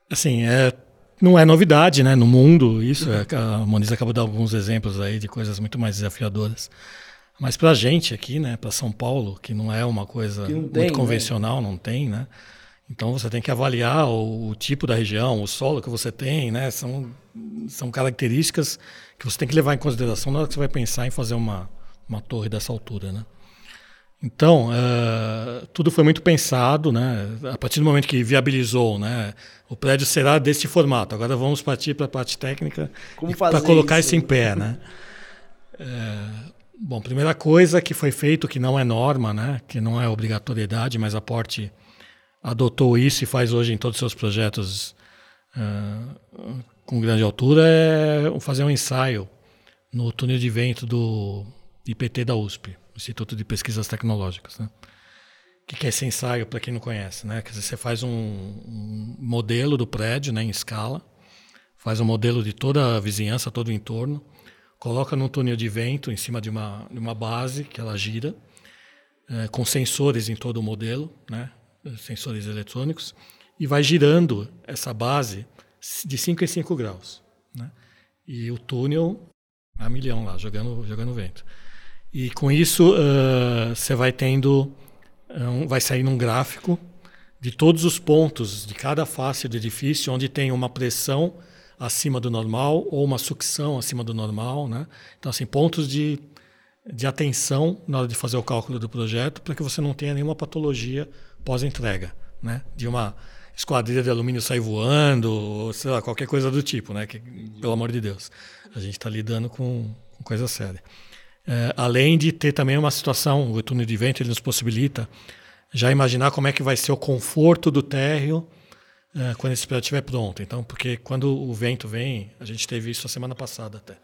[SPEAKER 3] assim, é não é novidade, né? No mundo, isso. É, a Moniz acabou de dar alguns exemplos aí de coisas muito mais desafiadoras. Mas para a gente aqui, né, para São Paulo, que não é uma coisa tem, muito né? convencional, né? não tem, né? Então você tem que avaliar o, o, tipo da região, o solo que você tem, né? São, são características que você tem que levar em consideração na hora que você vai pensar em fazer uma, uma torre dessa altura, né? Então, uh, tudo foi muito pensado, né? A partir do momento que viabilizou, né? O prédio será deste formato. Agora vamos partir para a parte técnica para colocar isso? isso em pé, né? Uh, [LAUGHS] bom, primeira coisa que foi feito, que não é norma, né? Que não é obrigatoriedade, mas a Porte adotou isso e faz hoje em todos os seus projetos uh, com grande altura, é fazer um ensaio no túnel de vento do IPT da USP. Instituto de Pesquisas Tecnológicas. Né? O que é esse ensaio, para quem não conhece? Né? Quer dizer, você faz um, um, modelo do prédio né, em escala, faz um modelo de toda a vizinhança, todo o entorno, coloca num túnel de vento em cima de uma, de uma base que ela gira, é, com sensores em todo o modelo, né, sensores eletrônicos, e vai girando essa base de 5 em 5 graus. Né? E o túnel a milhão lá, jogando, jogando vento. E com isso uh, você vai tendo, um, vai sair num gráfico de todos os pontos de cada face do edifício onde tem uma pressão acima do normal ou uma sucção acima do normal, né? Então assim pontos de de atenção na hora de fazer o cálculo do projeto para que você não tenha nenhuma patologia pós-entrega, né? De uma esquadrilha de alumínio sair voando, ou sei lá, qualquer coisa do tipo, né? Que, pelo amor de Deus, a gente está lidando com, com coisa séria. É, além de ter também uma situação, o túnel de vento ele nos possibilita já imaginar como é que vai ser o conforto do térreo é, quando esse prédio estiver pronto. Então, porque quando o vento vem, a gente teve isso a semana passada até.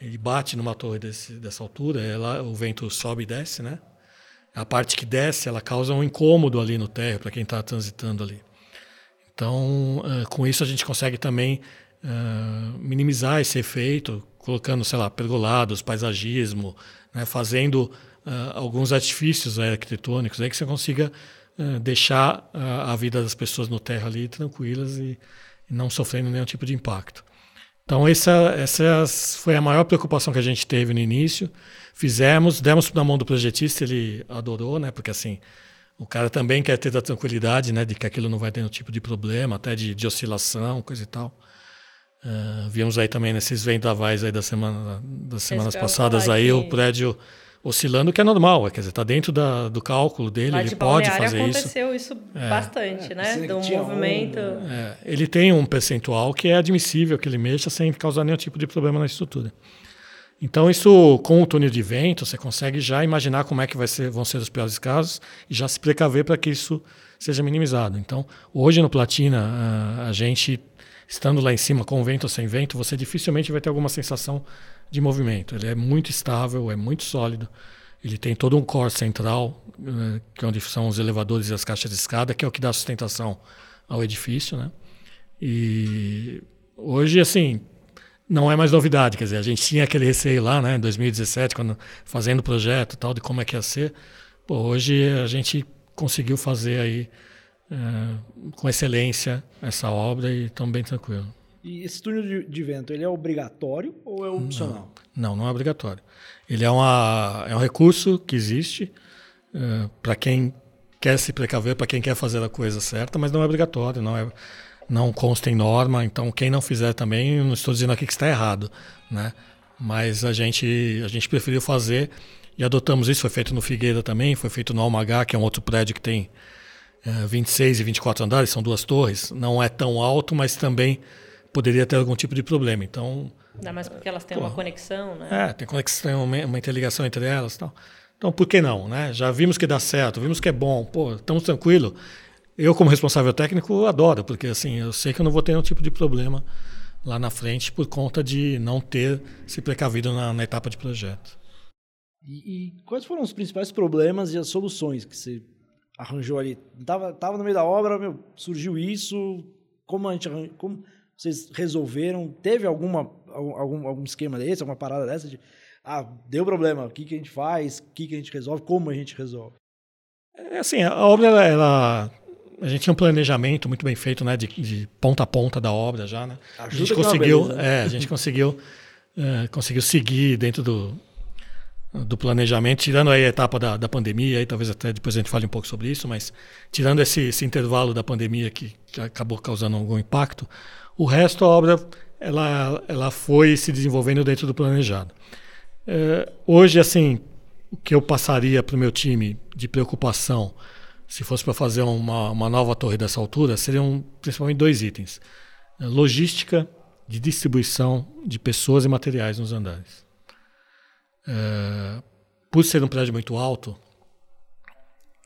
[SPEAKER 3] Ele bate numa torre desse, dessa altura, ela, o vento sobe e desce, né? A parte que desce, ela causa um incômodo ali no térreo para quem está transitando ali. Então, uh, com isso a gente consegue também uh, minimizar esse efeito, colocando, sei lá, pergolados, paisagismo, né, fazendo alguns artifícios arquitetônicos aí que você consiga deixar a vida das pessoas no terra ali tranquilas e, e, não sofrendo nenhum tipo de impacto. Então essa, essa foi a maior preocupação que a gente teve no início. Fizemos, demos na mão do projetista, ele adorou, né? Porque assim, o cara também quer ter a tranquilidade, né? De que aquilo não vai ter nenhum tipo de problema, até de, de oscilação, coisa e tal. Uh, vimos aí também nesses vendavais aí da semana, das semanas passadas aí, o prédio oscilando, que é normal, quer dizer, está dentro da, do cálculo dele,
[SPEAKER 2] Lá
[SPEAKER 3] ele
[SPEAKER 2] de
[SPEAKER 3] pode
[SPEAKER 2] Balneário
[SPEAKER 3] fazer isso.
[SPEAKER 2] aconteceu isso, bastante,
[SPEAKER 1] É,
[SPEAKER 2] né? Do
[SPEAKER 1] tinha
[SPEAKER 2] movimento.
[SPEAKER 1] um-
[SPEAKER 3] É, ele tem um percentual que é admissível que ele mexa sem causar nenhum tipo de problema na estrutura. Então, isso, com o túnel de vento, você consegue já imaginar como é que vai ser, vão ser os piores casos e já se precaver para que isso seja minimizado. Então, hoje no Platina, a, a gente, estando lá em cima, com vento ou sem vento, você dificilmente vai ter alguma sensação de movimento. Ele é muito estável, é muito sólido. Ele tem todo um core central, eh, que é onde são os elevadores e as caixas de escada, que é o que dá sustentação ao edifício, né? E hoje, assim, não é mais novidade. Quer dizer, a gente tinha aquele receio lá, né, em 2017, quando fazendo o projeto e tal, de como é que ia ser. Pô, hoje a gente conseguiu fazer aí eh, com excelência essa obra e estamos bem tranquilo.
[SPEAKER 1] E esse túnel de, de vento, ele é obrigatório ou é opcional?
[SPEAKER 3] Não, não é obrigatório. Ele é, uma, é um recurso que existe para quem quer se precaver, para quem quer fazer a coisa certa, mas não é obrigatório, não é não consta em norma, então quem não fizer também, não estou dizendo aqui que está errado, né? Mas a gente a gente preferiu fazer e adotamos isso, foi feito no Figueira também, foi feito no Almagá, que é um outro prédio que tem eh, 26 e 24 andares, são duas torres, não é tão alto, mas também poderia ter algum tipo de problema. Então,
[SPEAKER 2] Ainda mais porque elas têm
[SPEAKER 3] Pô.
[SPEAKER 2] uma conexão, né?
[SPEAKER 3] é, tem conexão, uma, uma interligação entre elas e tal. Então, por que não, né? Já vimos que dá certo, vimos que é bom, pô, estamos tranquilo. Eu, como responsável técnico, adoro, porque assim, eu sei que eu não vou ter nenhum tipo de problema lá na frente por conta de não ter se precavido na, na etapa de projeto.
[SPEAKER 1] E, e quais foram os principais problemas e as soluções que você arranjou ali? Tava, tava no meio da obra, meu, surgiu isso, como a gente arran- como vocês resolveram? Teve alguma algum, algum esquema desse, alguma parada dessa de ah, deu problema, o que, que a gente faz, o que, que a gente resolve, como a gente resolve?
[SPEAKER 3] É assim, a obra, ela, ela- a gente tinha um planejamento muito bem feito, né, de, de ponta a ponta da obra já, né? A
[SPEAKER 1] Ajuda
[SPEAKER 3] gente
[SPEAKER 1] que é
[SPEAKER 3] conseguiu,
[SPEAKER 1] beleza, né?
[SPEAKER 3] é, a gente [LAUGHS] conseguiu, é, conseguiu seguir dentro do, do planejamento, tirando aí a etapa da, da pandemia, aí talvez até depois a gente fale um pouco sobre isso, mas tirando esse, esse intervalo da pandemia que, que acabou causando algum impacto, o resto a obra ela, ela foi se desenvolvendo dentro do planejado. É, hoje, assim, o que eu passaria para o meu time de preocupação, se fosse para fazer uma, uma nova torre dessa altura, seriam principalmente dois itens: É, logística de distribuição de pessoas e materiais nos andares. É, por ser um prédio muito alto,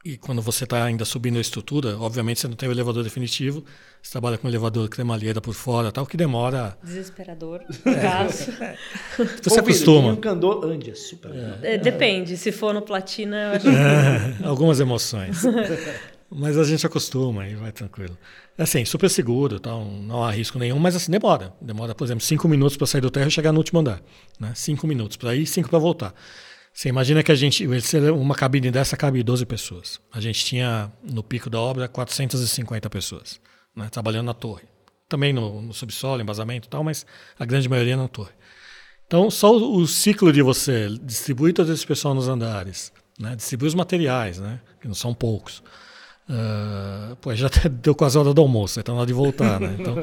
[SPEAKER 3] e quando você está ainda subindo a estrutura, obviamente você não tem o elevador definitivo, você trabalha com um elevador cremalheira por fora, tal, que demora.
[SPEAKER 2] Desesperador, [LAUGHS] caso.
[SPEAKER 3] Você acostuma.
[SPEAKER 1] Um candor ande, é super. legal.
[SPEAKER 2] É, depende, se for no platina, eu acho
[SPEAKER 3] É, [LAUGHS] [LAUGHS] algumas emoções. Mas a gente acostuma e vai tranquilo. Assim, super seguro, tal, não há risco nenhum, mas assim, demora. Demora, por exemplo, cinco minutos para sair do terra e chegar no último andar. Né? Cinco minutos para ir, cinco para voltar. Você imagina que a gente, uma cabine dessa cabe 12 pessoas. A gente tinha, no pico da obra, 450 pessoas né, trabalhando na torre. Também no, no subsolo, embasamento e tal, mas a grande maioria na torre. Então, só o, o ciclo de você distribuir todo esse pessoal nos andares, né, distribuir os materiais, né, que não são poucos, Uh, pô, já [LAUGHS] deu quase a hora do almoço, então na hora de voltar, né? Então,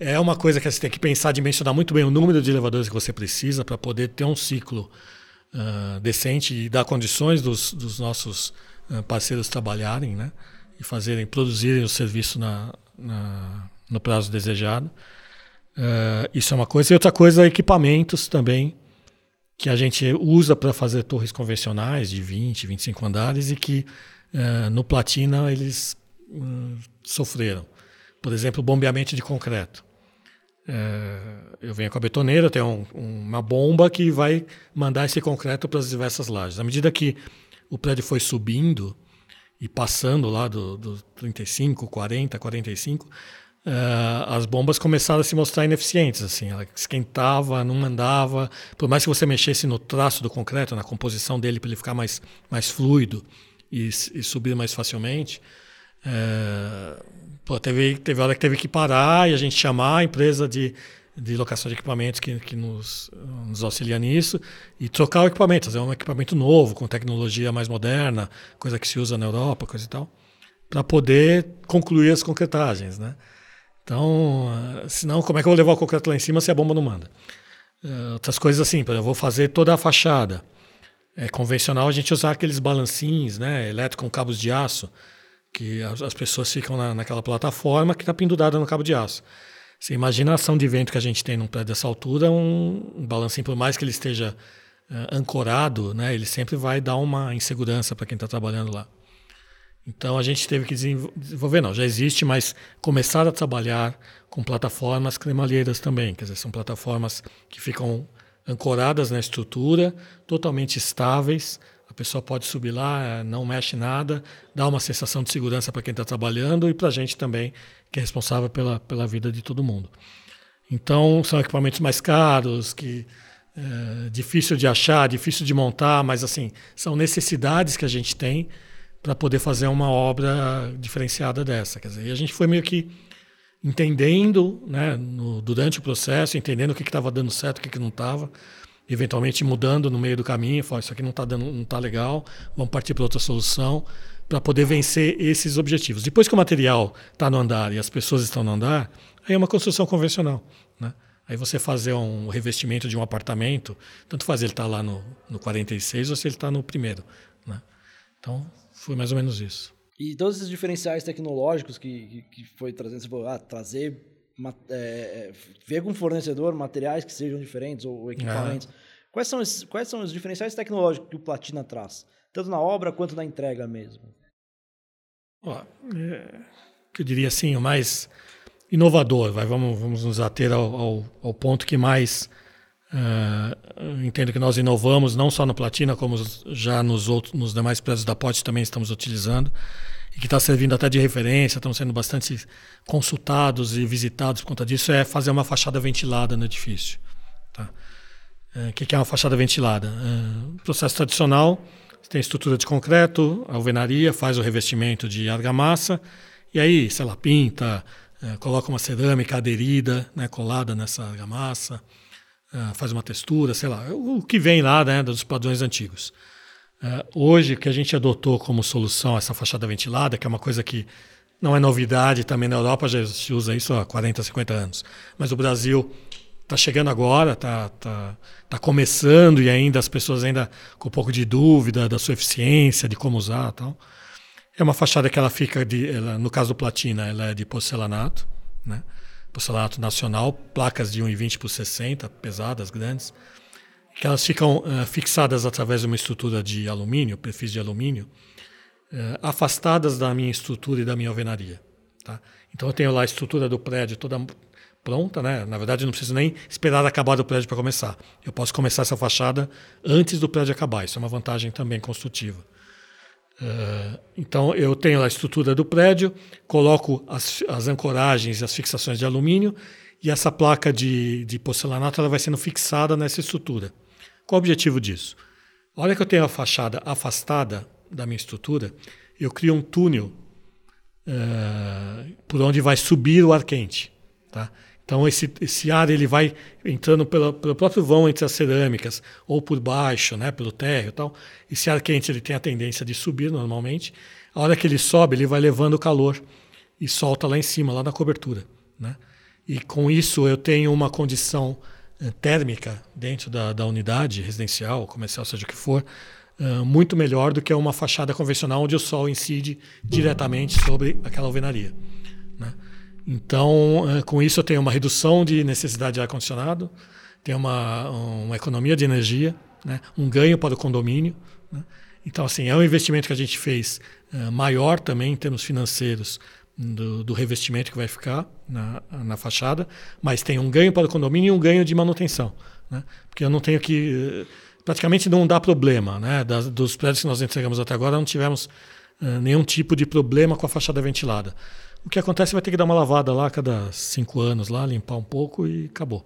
[SPEAKER 3] é uma coisa que você tem que pensar, dimensionar muito bem o número de elevadores que você precisa para poder ter um ciclo uh, decente e dar condições dos, dos nossos uh, parceiros trabalharem, né? E fazerem, produzirem o serviço na, na no prazo desejado. isso é uma coisa. E outra coisa, equipamentos também que a gente usa para fazer torres convencionais de 20, 25 andares e que Uh, no Platina eles uh, sofreram. Por exemplo, bombeamento de concreto. Uh, eu venho com a betoneira, tenho um, uma bomba que vai mandar esse concreto para as diversas lajes. À medida que o prédio foi subindo e passando lá do, do 35, 40, 45, as bombas começaram a se mostrar ineficientes. Assim, ela esquentava, não andava. Por mais que você mexesse no traço do concreto, na composição dele para ele ficar mais, mais fluido, e, e, subir mais facilmente. É, pô, teve, teve hora que teve que parar e a gente chamar a empresa de, de locação de equipamentos que, que nos, nos auxilia nisso e trocar o equipamento, fazer um equipamento novo, com tecnologia mais moderna, coisa que se usa na Europa, coisa e tal, para poder concluir as concretagens. Né? Então, senão, como é que eu vou levar o concreto lá em cima se a bomba não manda? Uh, outras coisas assim, eu vou fazer toda a fachada. é convencional a gente usar aqueles balancinhos, né, elétrico com cabos de aço, que as, as pessoas ficam na, naquela plataforma que está pendurada no cabo de aço. Você imagina a ação de vento que a gente tem num prédio dessa altura, um, um balancinho, por mais que ele esteja uh, ancorado, né, ele sempre vai dar uma insegurança para quem está trabalhando lá. Então a gente teve que desenvolver, não, já existe, mas começar a trabalhar com plataformas cremalheiras também, quer dizer, são plataformas que ficam ancoradas na estrutura, totalmente estáveis. Pessoa pode subir lá, eh, não mexe nada, dá uma sensação de segurança para quem está trabalhando e para a gente também, que é responsável pela, pela vida de todo mundo. Então, são equipamentos mais caros, que é difícil de achar, difícil de montar, mas assim são necessidades que a gente tem para poder fazer uma obra diferenciada dessa. Quer dizer, e a gente foi meio que entendendo, né, no, durante o processo, entendendo o que estava dando certo, o que, que não estava, eventualmente mudando no meio do caminho, falando, isso aqui não está dando, não está legal, vamos partir para outra solução para poder vencer esses objetivos. Depois que o material está no andar e as pessoas estão no andar, aí é uma construção convencional, né? Aí você fazer um revestimento de um apartamento, tanto faz ele estar tá lá no, no 46 ou se ele está no primeiro. Né? Então, foi mais ou menos isso.
[SPEAKER 1] E todos esses diferenciais tecnológicos que, que, que foi trazendo, você falou, ah, trazer, é, é, ver com fornecedor materiais que sejam diferentes ou equipamentos. Ah. Quais, são esses, quais são os diferenciais tecnológicos que o Platina traz? Tanto na obra quanto na entrega mesmo.
[SPEAKER 3] Ó, é, eu diria assim, o mais inovador, vai, vamos, vamos nos ater ao, ao, ao ponto que mais Uh, entendo que nós inovamos não só no Platina, como já nos, outros, nos demais prédios da Pote também estamos utilizando, e que está servindo até de referência, estão sendo bastante consultados e visitados por conta disso, é fazer uma fachada ventilada no edifício. Tá? Uh, o que é uma fachada ventilada? Uh, processo tradicional, você tem estrutura de concreto, alvenaria, faz o revestimento de argamassa, e aí, sei lá, pinta, coloca uma cerâmica aderida, né, colada nessa argamassa, uh, faz uma textura, sei lá, o que vem lá né, dos padrões antigos. Uh, hoje, o que a gente adotou como solução essa fachada ventilada, que é uma coisa que não é novidade, também na Europa já se usa isso há 40, 50 anos, mas o Brasil está chegando agora, está tá, tá começando e ainda as pessoas ainda com um pouco de dúvida da sua eficiência, de como usar tal. É uma fachada que ela fica, de, ela, no caso do platina, ela é de porcelanato, né? porcelanato nacional, placas de 1,20 por 60, pesadas, grandes, que elas ficam uh, fixadas através de uma estrutura de alumínio, perfis de alumínio, uh, afastadas da minha estrutura e da minha alvenaria. Tá? Então eu tenho lá a estrutura do prédio toda pronta, né? Na verdade, eu não preciso nem esperar acabar o prédio para começar. Eu posso começar essa fachada antes do prédio acabar. Isso é uma vantagem também construtiva. Uh, então eu tenho a estrutura do prédio, coloco as, as ancoragens e as fixações de alumínio e essa placa de, de porcelanato ela vai sendo fixada nessa estrutura. Qual o objetivo disso? A hora que eu tenho a fachada afastada da minha estrutura, eu crio um túnel uh, por onde vai subir o ar quente. Tá? Então esse, esse ar ele vai entrando pelo, pelo próprio vão entre as cerâmicas ou por baixo, né, pelo térreo e tal. Esse ar quente ele tem a tendência de subir normalmente. A hora que ele sobe, ele vai levando o calor e solta lá em cima, lá na cobertura. Né? E com isso eu tenho uma condição térmica dentro da, da unidade residencial, comercial, seja o que for, uh, muito melhor do que uma fachada convencional onde o sol incide diretamente sobre aquela alvenaria. Né? Então, eh, com isso, eu tenho uma redução de necessidade de ar-condicionado, tenho uma, uma economia de energia, né? um ganho para o condomínio. Né? Então, assim, é um investimento que a gente fez uh, maior também em termos financeiros do, do, revestimento que vai ficar na, na fachada, mas tem um ganho para o condomínio e um ganho de manutenção. Né? Porque eu não tenho que. Praticamente não dá problema. Né? Dos prédios que nós entregamos até agora, não tivemos uh, nenhum tipo de problema com a fachada ventilada. O que acontece vai ter que dar uma lavada lá a cada cinco anos, lá, limpar um pouco e acabou.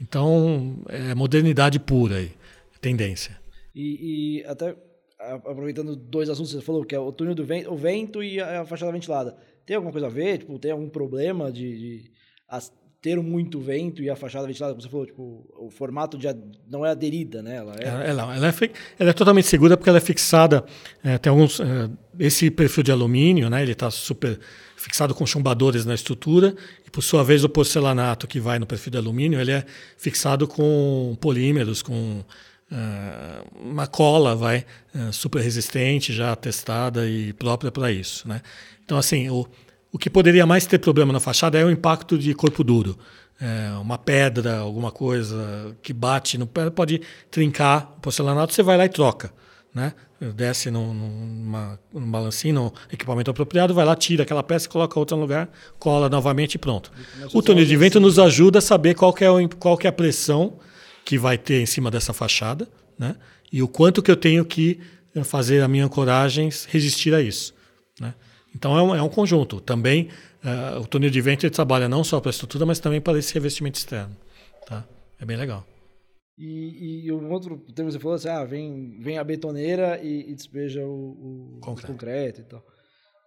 [SPEAKER 3] Então, é modernidade pura aí, tendência.
[SPEAKER 1] E, e até aproveitando dois assuntos, você falou que é o túnel do vento, o vento e a, fachada ventilada. Tem alguma coisa a ver? Tipo, tem algum problema de, de as, ter muito vento e a fachada ventilada, como você falou, tipo, o formato de, não é aderida, né?
[SPEAKER 3] Ela é, ela, ela, ela, é, ela é totalmente segura porque ela é fixada, é, tem alguns, é, esse perfil de alumínio, né? Ele está super fixado com chumbadores na estrutura, e por sua vez o porcelanato que vai no perfil de alumínio, ele é fixado com polímeros, com uh, uma cola, vai, uh, super resistente, já testada e própria para isso, né? Então, assim, o, o que poderia mais ter problema na fachada é o impacto de corpo duro. É, uma pedra, alguma coisa que bate no pé, pode trincar o porcelanato, você vai lá e troca. Né? Desce num, numa, num balancinho, num equipamento apropriado, vai lá, tira aquela peça, coloca outra no lugar, cola novamente e pronto. O túnel de vento nos ajuda a saber qual é, o, qual é a pressão que vai ter em cima dessa fachada né? e o quanto que eu tenho que fazer a minha ancoragem resistir a isso. Né? Então é um, é um conjunto. Também uh, o túnel de vento trabalha não só para a estrutura, mas também para esse revestimento externo. Tá? É bem legal.
[SPEAKER 1] E, e um outro termo você falou assim, ah, vem, vem a betoneira e, e despeja o, o concreto. concreto. e tal.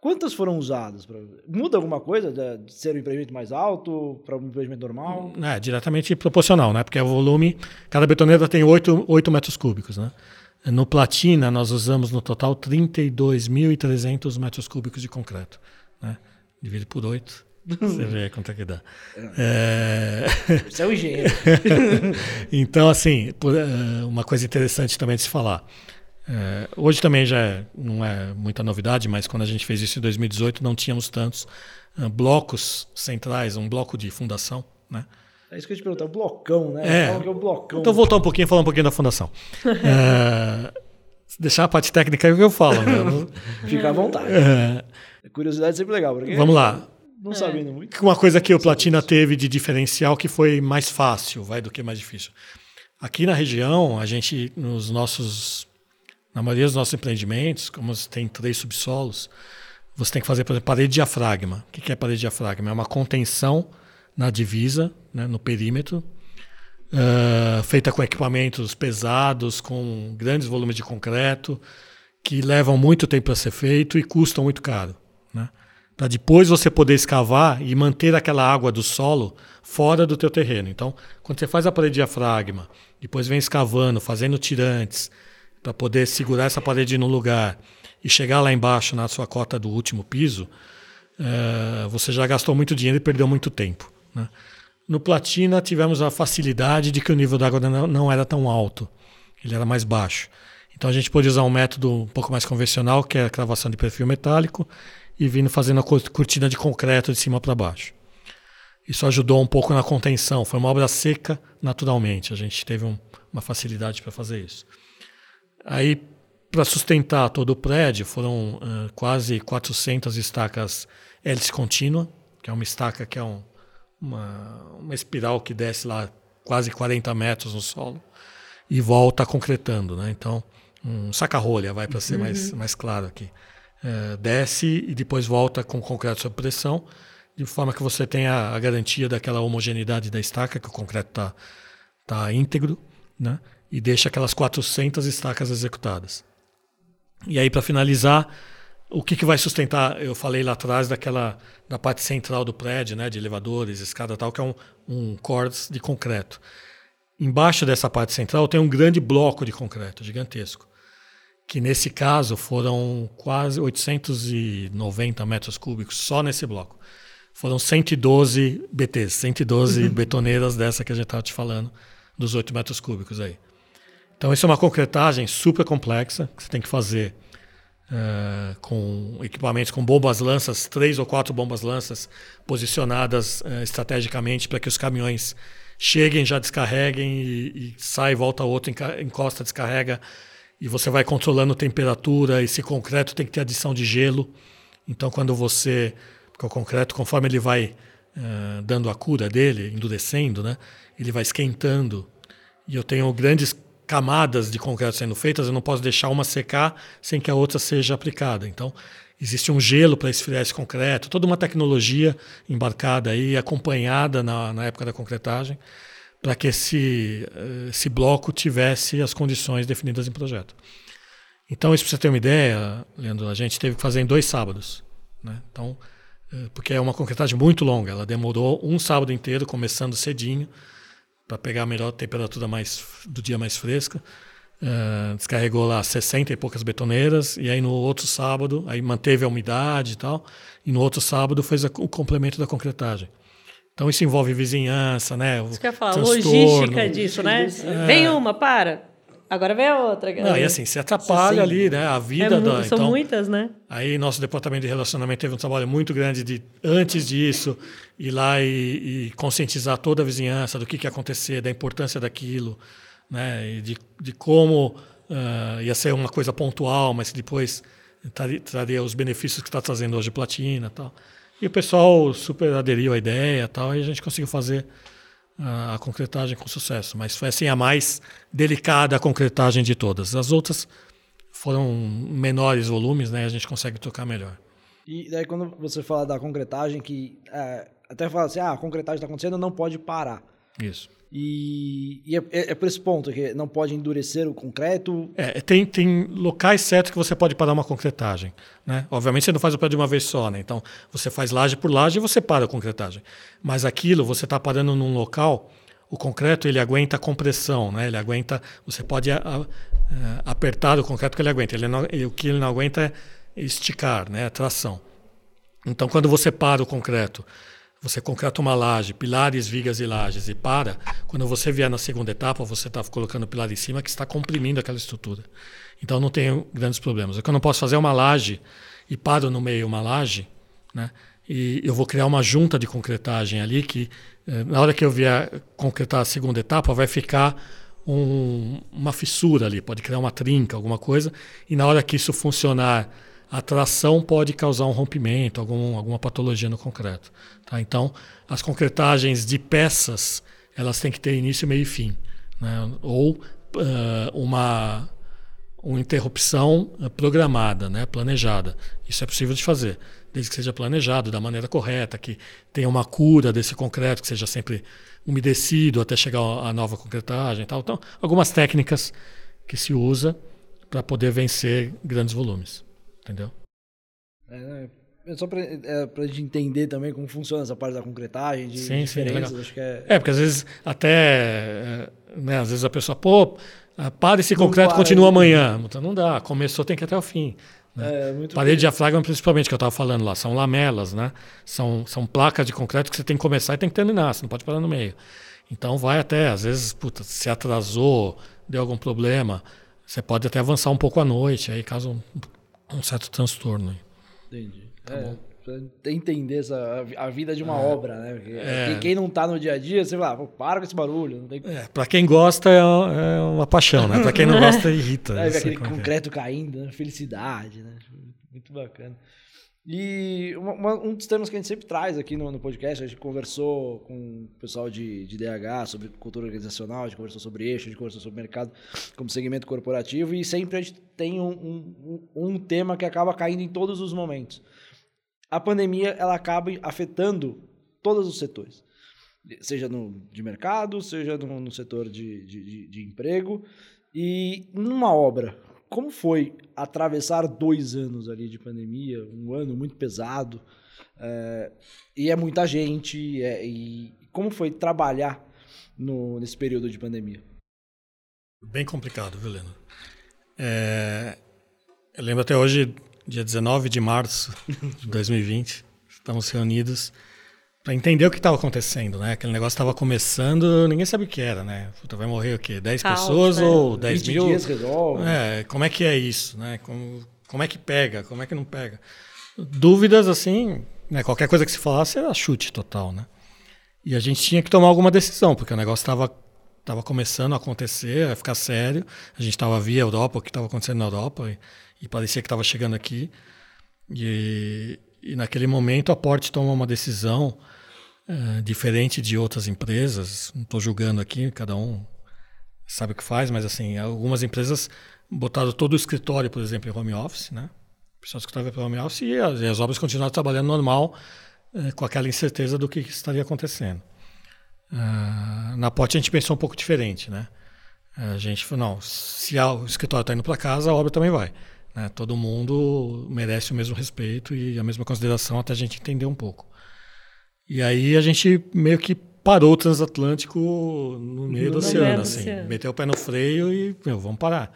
[SPEAKER 1] Quantas foram usadas? Pra... Muda alguma coisa de ser um empreendimento mais alto para um empreendimento normal?
[SPEAKER 3] É, diretamente proporcional, né? Porque o volume, cada betoneira tem 8, 8 metros cúbicos, né? No Platina, nós usamos no total 32.300 metros cúbicos de concreto. Né? Divide por 8, você vê quanto é que dá.
[SPEAKER 1] É... [LAUGHS] Você é um engenheiro. [LAUGHS]
[SPEAKER 3] então, assim, é, uma coisa interessante também de se falar. É, hoje também já é, não é muita novidade, mas quando a gente fez isso em 2018, não tínhamos tantos uh, blocos centrais, um bloco de fundação, né?
[SPEAKER 1] É isso que eu te perguntar, o blocão, né?
[SPEAKER 3] É. é o blocão. Então, voltar um pouquinho e falar um pouquinho da fundação. [LAUGHS] é, deixar a parte técnica aí o que eu falo. Né? [LAUGHS]
[SPEAKER 1] Fica à vontade. É. Curiosidade é sempre legal. Porque
[SPEAKER 3] Vamos lá.
[SPEAKER 1] Não é. sabendo muito.
[SPEAKER 3] Uma coisa que o Platina teve de diferencial que foi mais fácil, vai, do que mais difícil. Aqui na região, a gente, nos nossos, na maioria dos nossos empreendimentos, como tem três subsolos, você tem que fazer, por exemplo, parede de diafragma. O que é parede de diafragma? É uma contenção na divisa, né, no perímetro, uh, feita com equipamentos pesados, com grandes volumes de concreto, que levam muito tempo para ser feito e custam muito caro. Né? Para depois você poder escavar e manter aquela água do solo fora do teu terreno. Então, quando você faz a parede de diafragma, depois vem escavando, fazendo tirantes, para poder segurar essa parede no lugar e chegar lá embaixo na sua cota do último piso, uh, você já gastou muito dinheiro e perdeu muito tempo. Né? No Platina tivemos a facilidade de que o nível da água não era tão alto, ele era mais baixo. Então a gente pôde usar um método um pouco mais convencional, que é a cravação de perfil metálico, e vindo fazendo a cortina de concreto de cima para baixo. Isso ajudou um pouco na contenção. Foi uma obra seca naturalmente. A gente teve um, uma facilidade para fazer isso. Aí, para sustentar todo o prédio, foram uh, quase 400 estacas hélice contínua, que é uma estaca que é um, uma, uma espiral que desce lá quase 40 metros no solo e volta concretando, né? Então, um saca-rolha, vai para ser uhum. mais, mais claro aqui. É, desce e depois volta com concreto sob pressão, de forma que você tenha a garantia daquela homogeneidade da estaca, que o concreto está tá íntegro, né? E deixa aquelas 400 estacas executadas. E aí, para finalizar, o que, que vai sustentar? Eu falei lá atrás daquela da parte central do prédio, né, de elevadores, escada tal, que é um, um cores de concreto. Embaixo dessa parte central tem um grande bloco de concreto, gigantesco, que nesse caso foram quase 890 metros cúbicos só nesse bloco. Foram 112 BTs, 112 betoneiras dessa que a gente estava te falando, dos 8 metros cúbicos aí. Então, isso é uma concretagem super complexa, que você tem que fazer Uh, com equipamentos com bombas lanças, três ou quatro bombas lanças posicionadas uh, estrategicamente para que os caminhões cheguem, já descarreguem e, e sai, volta outro, encosta, descarrega e você vai controlando temperatura. Esse concreto tem que ter adição de gelo. Então, quando você, porque o concreto, conforme ele vai uh, dando a cura dele, endurecendo, né, ele vai esquentando. E eu tenho grandes camadas de concreto sendo feitas, eu não posso deixar uma secar sem que a outra seja aplicada. Então, existe um gelo para esfriar esse concreto, toda uma tecnologia embarcada aí, acompanhada na, na época da concretagem, para que esse, eh, esse bloco tivesse as condições definidas em projeto. Então, isso para você ter uma ideia, Leandro, a gente teve que fazer em dois sábados. Né? Então, eh, porque é uma concretagem muito longa, ela demorou um sábado inteiro, começando cedinho, para pegar a melhor temperatura mais, do dia mais fresca. Uh, descarregou lá 60 e poucas betoneiras, e aí no outro sábado, aí manteve a umidade e tal, e no outro sábado fez a, o complemento da concretagem. Então isso envolve vizinhança, né?
[SPEAKER 2] Isso que eu ia falar, logística disso, né? É, Vem uma, para. Agora vem a outra.
[SPEAKER 3] Não, e assim, você atrapalha
[SPEAKER 1] Sim.
[SPEAKER 3] ali, né? A vida
[SPEAKER 2] É
[SPEAKER 3] da.
[SPEAKER 2] são
[SPEAKER 3] então,
[SPEAKER 2] muitas, né?
[SPEAKER 3] Aí nosso departamento de relacionamento teve um trabalho muito grande de antes disso ir lá e, e conscientizar toda a vizinhança do que, que ia acontecer, da importância daquilo, né? E de, de como ah, ia ser uma coisa pontual, mas que depois traria, traria os benefícios que está trazendo hoje platina, e tal. E o pessoal super aderiu à ideia, e tal, e a gente conseguiu fazer a concretagem com sucesso. Mas foi assim a mais delicada a concretagem de todas. As outras foram menores volumes, né? A gente consegue tocar melhor.
[SPEAKER 1] E daí quando você fala da concretagem, que é, até fala assim, ah, a concretagem está acontecendo, não pode parar.
[SPEAKER 3] Isso.
[SPEAKER 1] E, e é, é- é por esse ponto que não pode endurecer o concreto.
[SPEAKER 3] É, tem, tem locais certos que você pode parar uma concretagem. Né? Obviamente você não faz o prédio de uma vez só, né? Então você faz laje por laje e você para a concretagem. Mas aquilo você está parando num local, o concreto ele aguenta compressão, né? Ele aguenta, você pode a- a- eh, apertar o concreto que ele aguenta. Ele não- ele- o que ele não aguenta é esticar, né? A tração. Então, quando você para o concreto, você concreta uma laje, pilares, vigas e lajes, e para, quando você vier na segunda etapa, você está colocando pilar em cima que está comprimindo aquela estrutura. Então, não tem grandes problemas. O que eu não posso fazer é uma laje e paro no meio uma laje, né? e eu vou criar uma junta de concretagem ali que, eh, na hora que eu vier concretar a segunda etapa, vai ficar um- uma fissura ali, pode criar uma trinca, alguma coisa, e na hora que isso funcionar, a tração pode causar um rompimento, algum, alguma patologia no concreto. Tá? Então, as concretagens de peças, elas têm que ter início, meio e fim. Né? Ou ah, uma, uma interrupção programada, né? planejada. Isso é possível de fazer, desde que seja planejado da maneira correta, que tenha uma cura desse concreto, que seja sempre umedecido até chegar à nova concretagem tal. Então, algumas técnicas que se usa para poder vencer grandes volumes. Entendeu?
[SPEAKER 1] É, né? É só pra, é, pra gente entender também como funciona essa parte da concretagem, de
[SPEAKER 3] Sim, sim,
[SPEAKER 1] diferenças,
[SPEAKER 3] legal.
[SPEAKER 1] acho que é...
[SPEAKER 3] É, porque às vezes até, eh, né, às vezes a pessoa, pô, ah, para esse
[SPEAKER 1] Não
[SPEAKER 3] concreto,
[SPEAKER 1] para,
[SPEAKER 3] continua
[SPEAKER 1] né?
[SPEAKER 3] amanhã. Então não dá, começou, tem que ir até o fim.
[SPEAKER 1] é muito
[SPEAKER 3] Parede de diafragma, principalmente, que eu estava falando lá, são lamelas, né? São, são placas de concreto que você tem que começar e tem que terminar, você não pode parar no meio. Então vai até, às vezes, puta, se atrasou, deu algum problema, você pode até avançar um pouco à noite, aí causa um, certo transtorno.
[SPEAKER 1] Entendi.
[SPEAKER 3] Tá
[SPEAKER 1] é, entender essa, a vida de uma obra, né?
[SPEAKER 3] É.
[SPEAKER 1] quem- não tá no dia a dia, você fala, "Pô, para com esse barulho. Tem
[SPEAKER 3] É, para quem gosta é, é uma paixão, né? Para quem não gosta [LAUGHS] irrita. É
[SPEAKER 1] aquele
[SPEAKER 3] é.
[SPEAKER 1] concreto caindo, né? felicidade, né? Muito bacana. E uma- um dos temas que a gente sempre traz aqui no, no podcast, a gente conversou com o pessoal de, de DH sobre cultura organizacional, a gente conversou sobre eixo, a gente conversou sobre mercado como segmento corporativo, e sempre a gente tem um, um, um- tema que acaba caindo em todos os momentos. A pandemia, ela acaba afetando todos os setores. Seja no, de mercado, seja no, no setor de, de- de emprego. E numa obra, como foi atravessar dois anos ali de pandemia, um ano muito pesado, é, e é muita gente, é, e como foi trabalhar no, nesse período de pandemia?
[SPEAKER 3] Bem complicado, viu, Leno? É, eu lembro até hoje, dia 19 de março de 2020, estamos reunidos para entender o que estava acontecendo, né? Aquele negócio estava começando, ninguém sabe o que era, né? Puta, vai morrer o quê? 10
[SPEAKER 2] Caos,
[SPEAKER 3] pessoas
[SPEAKER 2] né?
[SPEAKER 3] ou 10
[SPEAKER 1] 20
[SPEAKER 3] mil?
[SPEAKER 1] dias resolve.
[SPEAKER 3] É, como é que é isso, né? Como, como é que pega, como é que não pega? Dúvidas, assim, né? qualquer coisa que se falasse era chute total, né? E a gente tinha que tomar alguma decisão, porque o negócio estava tava começando a acontecer, a ficar sério. A gente estava via Europa, o que estava acontecendo na Europa, e, e parecia que estava chegando aqui. E, e naquele momento a Porte toma uma decisão eh, diferente de outras empresas. Não estou julgando aqui, cada um sabe o que faz, mas assim, algumas empresas botaram todo o escritório, por exemplo, em home office, né? O pessoal escritório para home office e as, e as obras continuaram trabalhando normal, eh, com aquela incerteza do que, que estaria acontecendo. Ah, na Pote a gente pensou um pouco diferente, né? A gente falou, não, se a- o escritório está indo para casa, a obra também vai. né? Todo mundo merece o mesmo respeito e a mesma consideração até a gente entender um pouco. E aí a gente meio que parou o transatlântico no meio do
[SPEAKER 1] No
[SPEAKER 3] oceano,
[SPEAKER 2] meio do
[SPEAKER 3] assim.
[SPEAKER 2] oceano.
[SPEAKER 3] Meteu o pé no freio e, meu, vamos parar.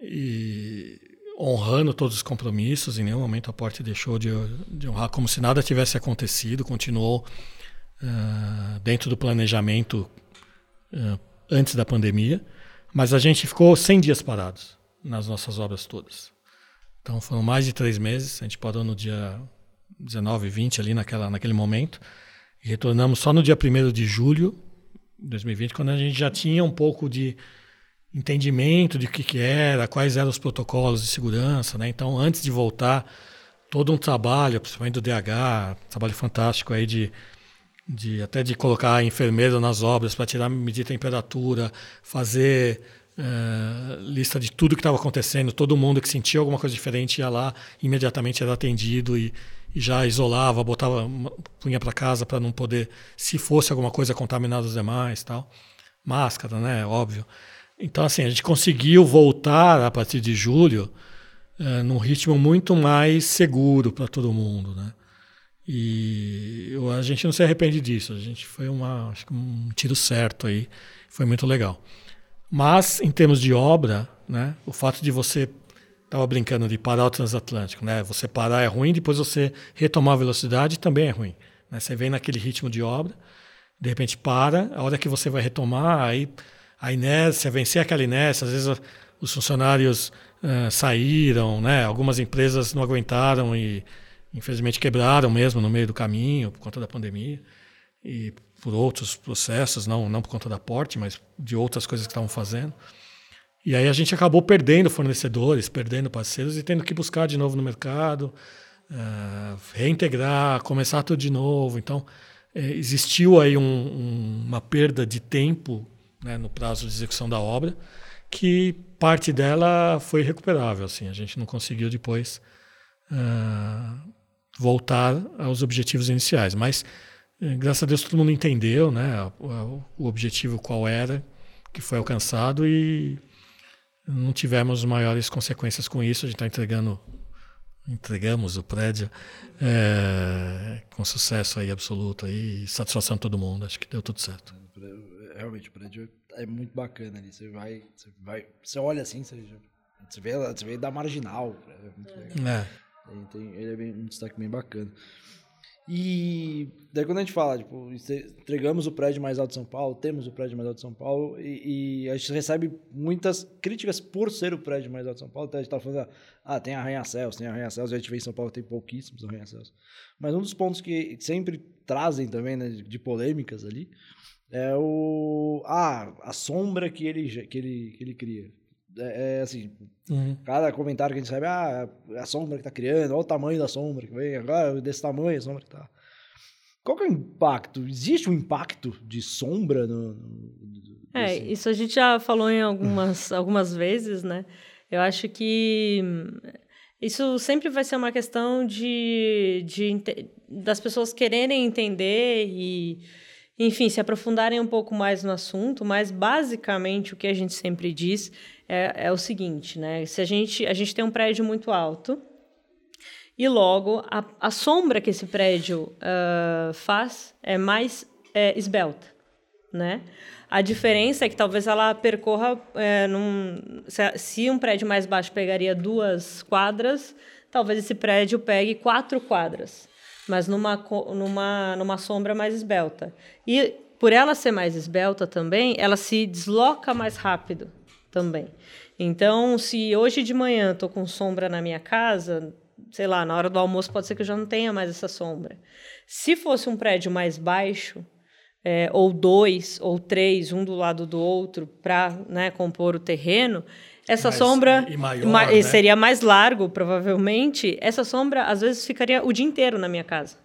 [SPEAKER 3] E honrando todos os compromissos, em nenhum momento a Porte deixou de, de honrar, como se nada tivesse acontecido, continuou ah, dentro do planejamento ah, antes da pandemia, Mas a gente ficou 100 dias parados nas nossas obras todas. Então foram mais de três meses. A gente parou no dia 19, 20 ali naquela, naquele momento. E retornamos só no dia 1 de julho de 2020, quando a gente já tinha um pouco de entendimento de o que, que era, quais eram os protocolos de segurança. Né? Então, antes de voltar, todo um trabalho, principalmente do DH, trabalho fantástico aí de, de até de colocar enfermeiro nas obras para tirar medir temperatura, fazer uh, lista de tudo que estava acontecendo, todo mundo que sentia alguma coisa diferente ia lá, imediatamente era atendido e, e já isolava, botava, punha para casa para não poder, se fosse alguma coisa, contaminar os demais, tal. Máscara, né? Óbvio. Então, assim, a gente conseguiu voltar a partir de julho uh, num ritmo muito mais seguro para todo mundo, né? E a gente não se arrepende disso. A gente foi uma, acho que um tiro certo aí. Foi muito legal. Mas, em termos de obra, né, o fato de você. Estava brincando de parar o transatlântico, né? Você parar é ruim, depois você retomar a velocidade também é ruim. Né? Você vem naquele ritmo de obra, de repente para, a hora que você vai retomar, aí a inércia, vencer aquela inércia, às vezes os funcionários uh, saíram, né? Algumas empresas não aguentaram e infelizmente quebraram mesmo no meio do caminho por conta da pandemia e por outros processos, não não por conta da porte, mas de outras coisas que estavam fazendo. E aí a gente acabou perdendo fornecedores, perdendo parceiros e tendo que buscar de novo no mercado, uh, reintegrar, começar tudo de novo. Então eh, existiu aí um, um, uma perda de tempo né, no prazo de execução da obra, que parte dela foi recuperável. Assim, a gente não conseguiu depois uh, voltar aos objetivos iniciais, mas graças a Deus todo mundo entendeu, né, o, o objetivo qual era, que foi alcançado e não tivemos maiores consequências com isso. A gente está entregando entregamos o prédio é, com sucesso aí absoluto aí, satisfação de todo mundo. Acho que deu tudo certo
[SPEAKER 1] realmente, o prédio é muito bacana ali. Você vai, você vai, você olha assim, você, você vê, você vê da marginal. É muito legal. É. Ele, tem, ele é bem, um destaque bem bacana. E daí quando a gente fala, tipo, entregamos o prédio mais alto de São Paulo, temos o prédio mais alto de São Paulo, e, e a gente recebe muitas críticas por ser o prédio mais alto de São Paulo. Até a gente tava falando, ah, tem arranha-céus, tem arranha-céus, a gente vê em São Paulo tem pouquíssimos arranha-céus. Mas um dos pontos que sempre trazem também, né, de polêmicas ali, é o ah, a sombra que ele que ele, que ele cria. É, é assim, uhum. cada comentário que a gente recebe, ah, a sombra que tá criando, olha o tamanho da sombra que vem, agora desse tamanho a sombra que tá. Qual que é o impacto? Existe um impacto de sombra no, no
[SPEAKER 2] É, isso a gente já falou em algumas [LAUGHS] algumas vezes, né? Eu acho que isso sempre vai ser uma questão de, de das pessoas quererem entender e enfim, se aprofundarem um pouco mais no assunto, mas basicamente o que a gente sempre diz é, é o seguinte, né? Se a gente, a gente tem um prédio muito alto e logo a, a sombra que esse prédio uh, faz é mais é, esbelta, né? A diferença é que talvez ela percorra, é, num, se, se um prédio mais baixo pegaria duas quadras, talvez esse prédio pegue quatro quadras mas numa, numa, numa sombra mais esbelta. E por ela ser mais esbelta também, ela se desloca mais rápido também. Então, se hoje de manhã estou com sombra na minha casa, sei lá, na hora do almoço pode ser que eu já não tenha mais essa sombra. Se fosse um prédio mais baixo, é, ou dois, ou três, um do lado do outro, para né, compor o terreno, essa mais, sombra e maior, ma né? seria mais largo, provavelmente. Essa sombra, às vezes, ficaria o dia inteiro na minha casa.